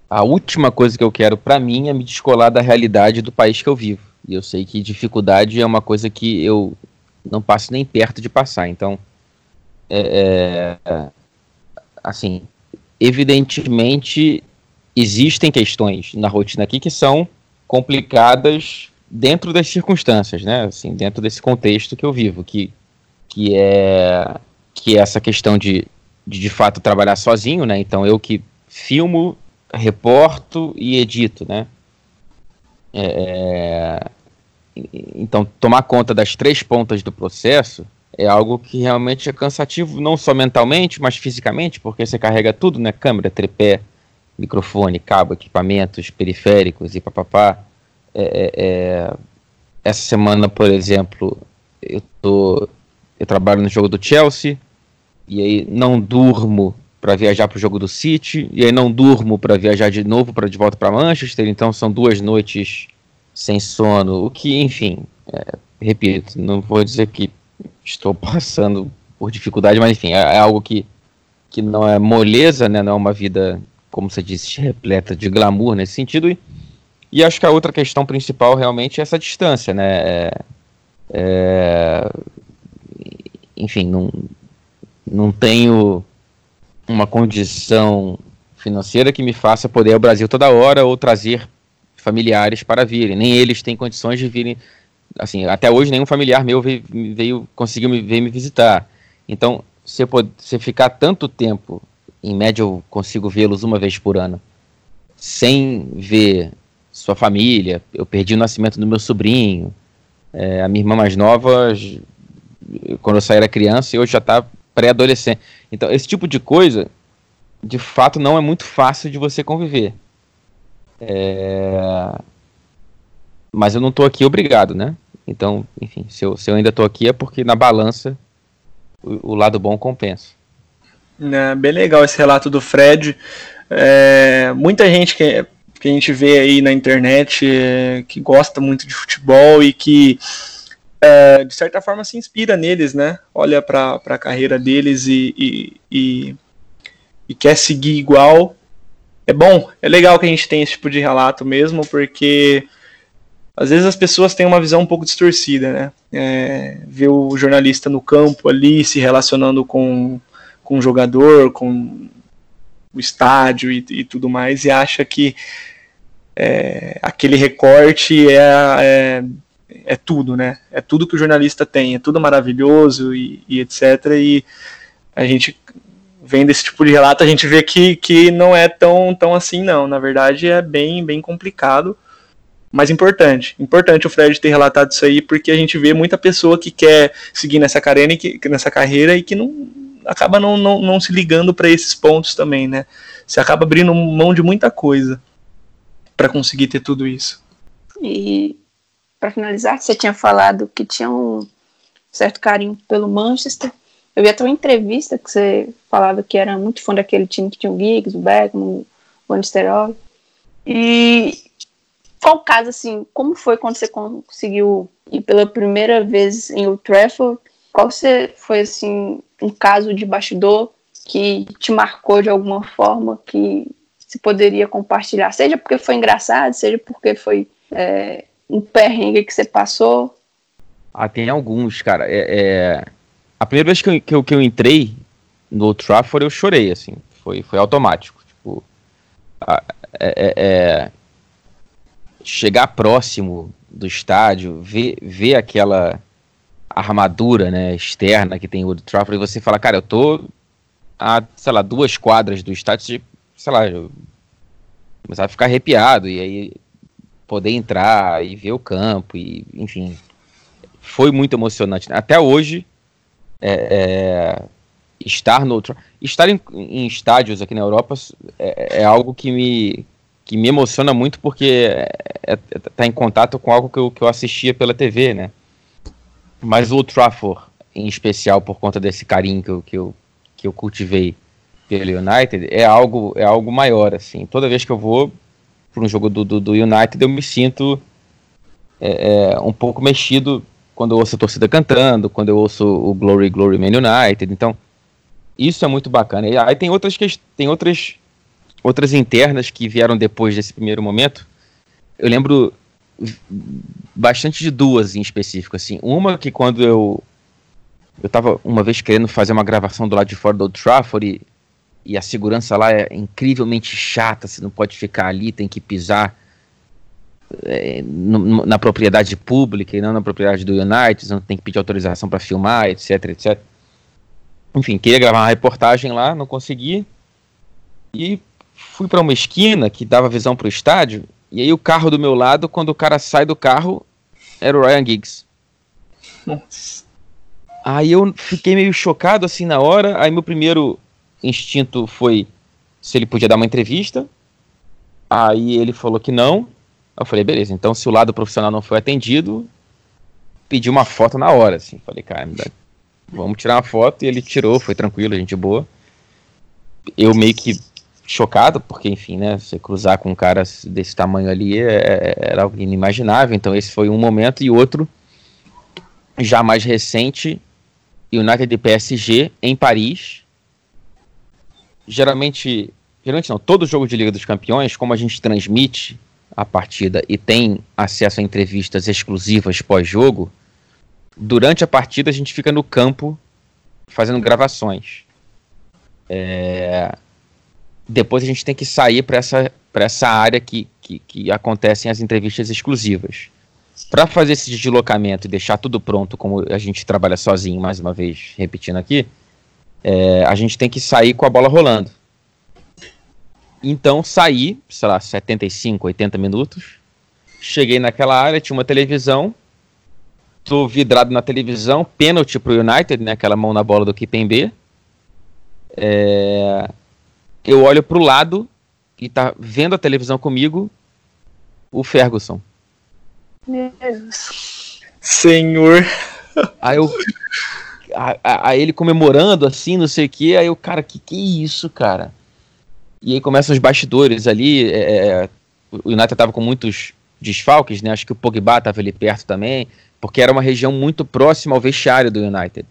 a última coisa que eu quero para mim é me descolar da realidade do país que eu vivo. E eu sei que dificuldade é uma coisa que eu não passo nem perto de passar. Então, é, é, assim, evidentemente existem questões na rotina aqui que são complicadas dentro das circunstâncias, né? Assim, dentro desse contexto que eu vivo, que, que é que é essa questão de de de fato trabalhar sozinho, né? Então eu que filmo, reporto e edito, né? É, é, então tomar conta das três pontas do processo é algo que realmente é cansativo, não só mentalmente, mas fisicamente, porque você carrega tudo, né? Câmera, tripé, microfone, cabo, equipamentos, periféricos e papapá. É, é, é, essa semana, por exemplo, eu tô eu trabalho no jogo do Chelsea, e aí não durmo para viajar para o jogo do City, e aí não durmo para viajar de novo para de volta para Manchester, então são duas noites sem sono, o que, enfim, é, repito, não vou dizer que estou passando por dificuldade, mas enfim, é, é, algo que, que não é moleza, né, não é uma vida, como você disse, repleta de glamour nesse sentido, e, e acho que a outra questão principal realmente é essa distância, né, é, é enfim, não, não tenho uma condição financeira que me faça poder ir ao Brasil toda hora ou trazer familiares para virem. Nem eles têm condições de virem. Assim, até hoje nenhum familiar meu veio, veio conseguiu me, veio me visitar. Então, se eu ficar tanto tempo, em média eu consigo vê-los uma vez por ano, sem ver sua família, eu perdi o nascimento do meu sobrinho, é, a minha irmã mais nova, quando eu saí era criança, e hoje já está pré-adolescente. Então, esse tipo de coisa, de fato, não é muito fácil de você conviver. É... Mas eu não estou aqui obrigado, né? Então, enfim, se eu, se eu ainda estou aqui é porque na balança o, o lado bom compensa. É, bem legal esse relato do Fred. É, muita gente que, que a gente vê aí na internet é, que gosta muito de futebol e que é, de certa forma se inspira neles, né? Olha para a carreira deles e, e, e, e, quer seguir igual. É bom, é legal que a gente tenha esse tipo de relato mesmo, porque às vezes as pessoas têm uma visão um pouco distorcida, né? É, ver o jornalista no campo ali se relacionando com, com o jogador, com o estádio e, e tudo mais, e acha que é, aquele recorte é, é é tudo, né? É tudo que o jornalista tem, é tudo maravilhoso e, e etc. E a gente vendo esse tipo de relato, a gente vê que, que não é tão, tão assim, não. Na verdade, é bem, bem complicado, mas importante. Importante o Fred ter relatado isso aí, porque a gente vê muita pessoa que quer seguir nessa carreira e que, nessa carreira e que não acaba não, não, não se ligando para esses pontos também, né? Você acaba abrindo mão de muita coisa para conseguir ter tudo isso. E para finalizar, você tinha falado que tinha um certo carinho pelo Manchester. Eu vi até uma entrevista que você falava que era muito fã daquele time que tinha o Giggs, o Beckham, o Van. E qual o caso, assim, como foi quando você conseguiu ir pela primeira vez em Old Trafford? Qual você foi, assim, um caso de bastidor que te marcou de alguma forma, que se poderia compartilhar? Seja porque foi engraçado, seja porque foi é, um perrengue que você passou? Ah, tem alguns, cara. É, é... A primeira vez que eu, que eu, que, eu, entrei no Trafford, eu chorei, assim. Foi, foi automático. Tipo, a, é, é, é, chegar próximo do estádio, ver, ver aquela armadura, né, externa que tem o Old Trafford, e você fala, cara, eu tô a, sei lá, duas quadras do estádio, sei lá, eu começava a ficar arrepiado, e aí poder entrar e ver o campo, e enfim, foi muito emocionante. Até hoje, é, é, estar no estar em, em, estádios aqui na Europa é, é, algo que me que me emociona muito porque é, é, tá em contato com algo que eu, que eu assistia pela TV, né? Mas o Old Trafford, em especial por conta desse carinho que eu, que eu, que eu cultivei pelo United, é algo é algo maior assim. Toda vez que eu vou para um jogo do, do, do, United, eu me sinto é, é, um pouco mexido quando eu ouço a torcida cantando, quando eu ouço o Glory Glory Man United. Então isso é muito bacana. E aí tem outras, tem outras, outras internas que vieram depois desse primeiro momento. Eu lembro bastante de duas em específico, assim. Uma que quando eu eu estava uma vez querendo fazer uma gravação do lado de fora do Old Trafford e, e a segurança lá é incrivelmente chata, você não pode ficar ali, tem que pisar é, no, na propriedade pública e não na propriedade do United, não tem que pedir autorização para filmar, etc, etc. Enfim, queria gravar uma reportagem lá, não consegui. E fui para uma esquina que dava visão para o estádio. E aí o carro do meu lado, quando o cara sai do carro, era o Ryan Giggs. Nossa. Aí eu fiquei meio chocado assim na hora. Aí meu primeiro instinto foi se ele podia dar uma entrevista. Aí ele falou que não. Eu falei, beleza, então se o lado profissional não foi atendido, pedi uma foto na hora, assim. Falei, cara, vamos tirar uma foto, e ele tirou, foi tranquilo, gente boa. Eu meio que chocado, porque, enfim, né, você cruzar com um cara desse tamanho ali é, é, era algo inimaginável, então esse foi um momento, e outro, já mais recente, United e PSG em Paris. Geralmente, geralmente não, todo jogo de Liga dos Campeões, como a gente transmite a partida e tem acesso a entrevistas exclusivas pós-jogo, durante a partida a gente fica no campo fazendo gravações. É... Depois a gente tem que sair para essa, essa área que, que, que acontecem as entrevistas exclusivas. Para fazer esse deslocamento e deixar tudo pronto, como a gente trabalha sozinho, mais uma vez, repetindo aqui, é, a gente tem que sair com a bola rolando. Então saí, sei lá, 75, 80 minutos. Cheguei naquela área, tinha uma televisão, tô vidrado na televisão, pênalti pro United, né? Aquela mão na bola do Kipembe. É... Eu olho pro lado e tá vendo a televisão comigo o Ferguson. Meu Deus. Senhor. Aí eu. Aí ele comemorando assim, não sei o que, aí o cara, que que é isso, cara? E aí começam os bastidores ali. É, é o United tava com muitos desfalques, né? Acho que o Pogba tava ali perto também porque era uma região muito próxima ao vestiário do United.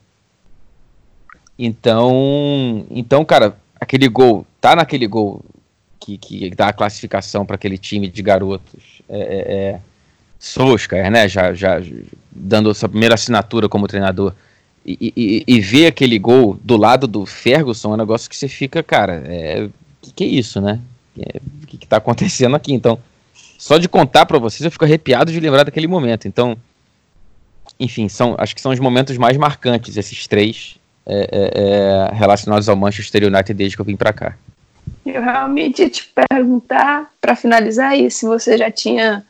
Então, então, cara, aquele gol, tá naquele gol que, que dá a classificação para aquele time de garotos. É, é, é né? Já, já dando sua primeira assinatura como treinador. E, e, e, ver aquele gol do lado do Ferguson é um negócio que você fica, cara, é, que, que é isso, né? É, o que, que tá acontecendo aqui? Então, só de contar para vocês eu fico arrepiado de lembrar daquele momento. Então, enfim, são, acho que são os momentos mais marcantes, esses três, é, é, é relacionados ao Manchester United desde que eu vim para cá. Eu realmente ia te perguntar, para finalizar isso, se você já tinha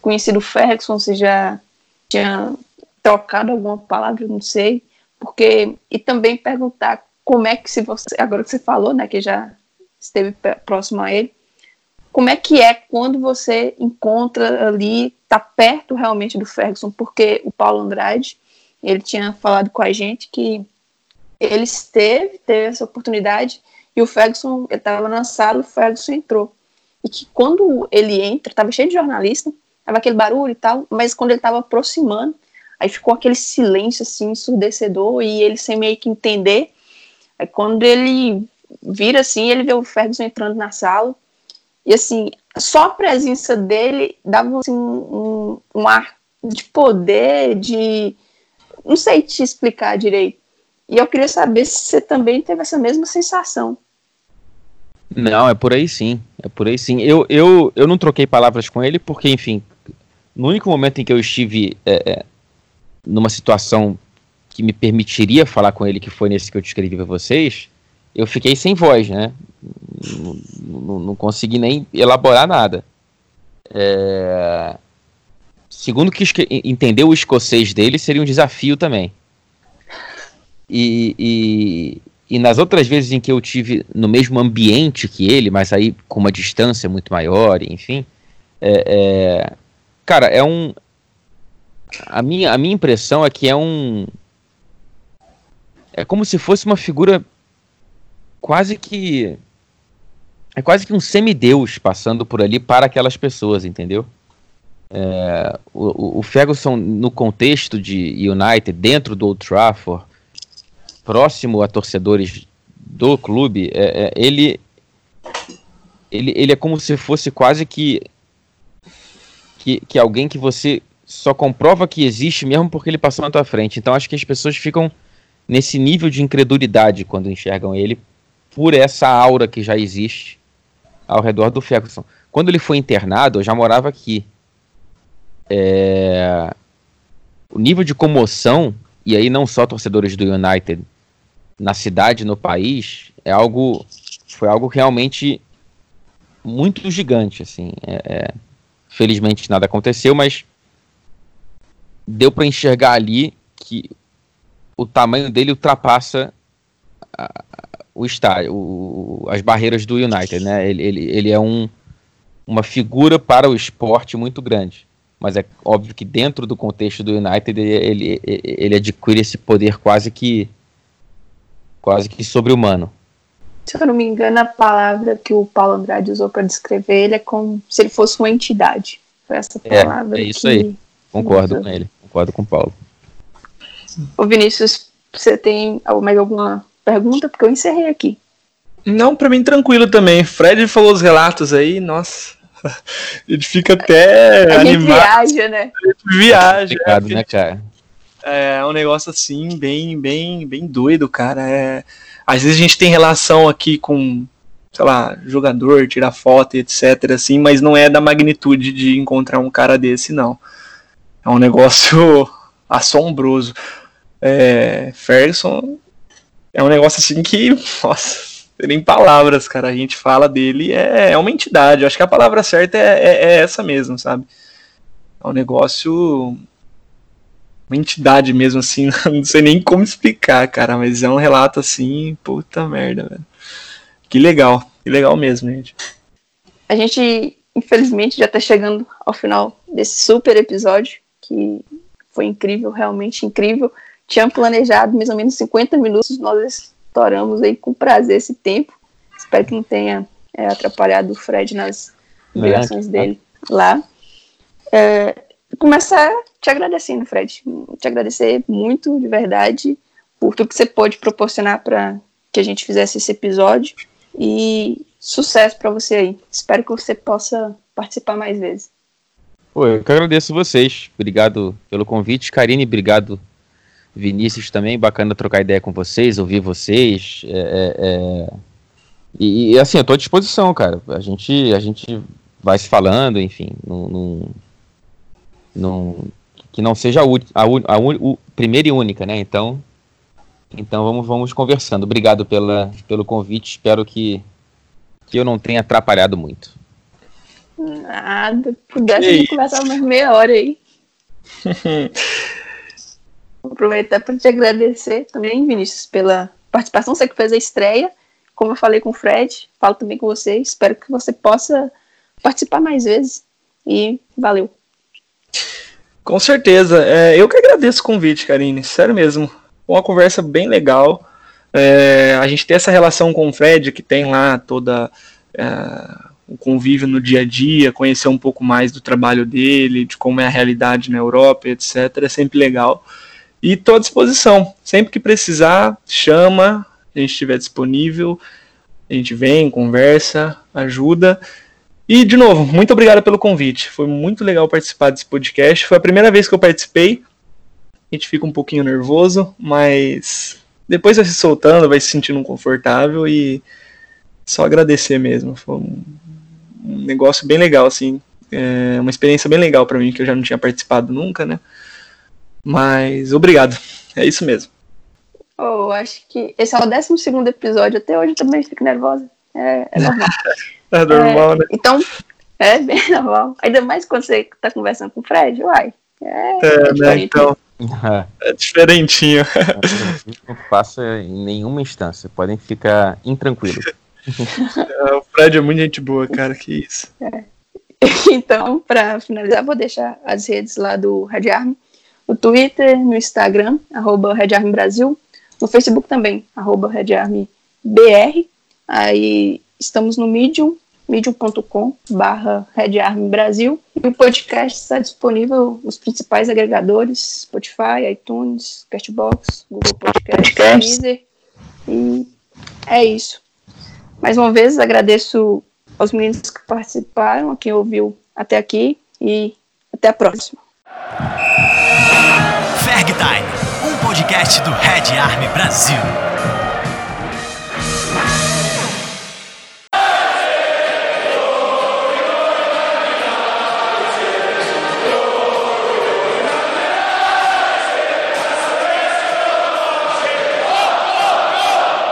conhecido o Ferguson, se já tinha trocado alguma palavra, não sei, porque e também perguntar como é que se você, agora que você falou, né, que já esteve próximo a ele, como é que é quando você encontra ali, tá perto realmente do Ferguson, porque o Paulo Andrade, ele tinha falado com a gente que ele esteve, teve essa oportunidade, e o Ferguson, ele estava na sala, o Ferguson entrou. E que quando ele entra, estava cheio de jornalista, tava aquele barulho e tal, mas quando ele estava aproximando, aí ficou aquele silêncio assim, ensurdecedor, e ele sem meio que entender. Aí quando ele vira assim, ele vê o Ferguson entrando na sala, e assim, só a presença dele dava assim, um, um ar de poder, de. Não sei te explicar direito. E eu queria saber se você também teve essa mesma sensação. Não, é por aí sim. É por aí sim. Eu, eu, eu não troquei palavras com ele porque, enfim, no único momento em que eu estive é, é, numa situação que me permitiria falar com ele, que foi nesse que eu descrevi para vocês, eu fiquei sem voz, né? Não, consegui nem elaborar nada. É... Segundo que entender o escocês dele seria um desafio também. E, e, e, nas outras vezes em que eu tive no mesmo ambiente que ele, mas aí com uma distância muito maior, enfim, é, é, cara, é um. A minha, a minha impressão é que é um. É como se fosse uma figura quase que. É quase que um semideus passando por ali para aquelas pessoas, entendeu? É, o, o Ferguson, no contexto de United, dentro do Old Trafford, próximo a torcedores do clube, é, é, ele, ele, ele é como se fosse quase que, que, que alguém que você só comprova que existe mesmo porque ele passou na tua frente. Então acho que as pessoas ficam nesse nível de incredulidade quando enxergam ele por essa aura que já existe ao redor do Ferguson. Quando ele foi internado, eu já morava aqui. É... O nível de comoção, e aí não só torcedores do United na cidade, no país, é algo foi algo realmente muito gigante, assim. É, é... Felizmente nada aconteceu, mas deu para enxergar ali que o tamanho dele ultrapassa o estádio, o, as barreiras do United, né? Ele, ele, ele é um, uma figura para o esporte muito grande. Mas é óbvio que dentro do contexto do United ele, ele, ele adquire esse poder quase que quase que sobre-humano. Se eu não me engano, a palavra que o Paulo Andrade usou para descrever ele é como se ele fosse uma entidade. Foi essa palavra. É, é isso aí. Concordo com ele. Concordo com o Paulo. Ô Vinícius, você tem mais alguma pergunta, porque eu encerrei aqui. Não, para mim tranquilo também. Fred falou os relatos aí, nossa. Ele fica até a animado. viaja, né? Viaja. É, né, cara? É um negócio assim, bem, bem, bem doido, cara. É, às vezes a gente tem relação aqui com, sei lá, jogador, tirar foto e etc, assim, mas não é da magnitude de encontrar um cara desse, não. É um negócio assombroso. É, Ferguson é um negócio assim que, nossa, nem palavras, cara. A gente fala dele, é, é uma entidade. Eu acho que a palavra certa é, é, é essa mesmo, sabe? É um negócio. Uma entidade mesmo, assim. Não sei nem como explicar, cara. Mas é um relato assim, puta merda, velho. Que legal. Que legal mesmo, gente. A gente, infelizmente, já tá chegando ao final desse super episódio. Que foi incrível, realmente incrível tinha planejado mais ou menos 50 minutos, nós estouramos aí com prazer esse tempo. Espero que não tenha é, atrapalhado o Fred nas obrigações é, dele lá. É, começar te agradecendo, Fred. Te agradecer muito, de verdade, por tudo que você pôde proporcionar para que a gente fizesse esse episódio. E sucesso para você aí. Espero que você possa participar mais vezes. Pô, eu que agradeço vocês. Obrigado pelo convite. Karine, obrigado Vinícius também, bacana trocar ideia com vocês, ouvir vocês. É, é, é, e, e, assim, eu tô à disposição, cara. A gente, a gente vai se falando, enfim, num, num, num que não seja a, a, a, a, primeira e única, né? Então, então vamos, vamos conversando. Obrigado pela, pelo convite. Espero que, que eu não tenha atrapalhado muito. Nada. Pudesse conversar mais meia hora aí. Aproveitar para te agradecer também, Vinícius, pela participação. Você que fez a estreia. Como eu falei com o Fred, falo também com você. Espero que você possa participar mais vezes. E valeu. Com certeza. É, eu que agradeço o convite, Karine. Sério mesmo. Uma conversa bem legal. É, a gente tem essa relação com o Fred, que tem lá toda é, o convívio no dia a dia, conhecer um pouco mais do trabalho dele, de como é a realidade na Europa, etc. É sempre legal. E estou à disposição. Sempre que precisar, chama, a gente estiver disponível, a gente vem, conversa, ajuda. E, de novo, muito obrigado pelo convite. Foi muito legal participar desse podcast. Foi a primeira vez que eu participei. A gente fica um pouquinho nervoso, mas depois vai se soltando, vai se sentindo confortável e só agradecer mesmo. Foi um, negócio bem legal, assim. É uma experiência bem legal para mim, que eu já não tinha participado nunca, né? Mas obrigado. É isso mesmo. Oh, acho que esse é o 12 episódio. Até hoje eu também fico nervosa. É, é normal. é normal, é, né? Então, é bem normal. Ainda mais quando você tá conversando com o Fred, uai. É, é né? Então. É diferentinho. Não passa em nenhuma instância. Podem ficar intranquilos. É, o Fred é muito gente boa, cara. Que isso. É. Então, para finalizar, vou deixar as redes lá do Red Army. No Twitter, no Instagram, arroba Red Army Brasil. No Facebook também, arroba Red Army BR. Aí estamos no Medium, medium.com barra Red Army Brasil. E o podcast está disponível nos principais agregadores, Spotify, iTunes, Castbox, Google Podcast, Deezer. E é isso. Mais uma vez, agradeço aos meninos que participaram, a quem ouviu até aqui e até a próxima. Ferg Time, um podcast do Red Army Brasil.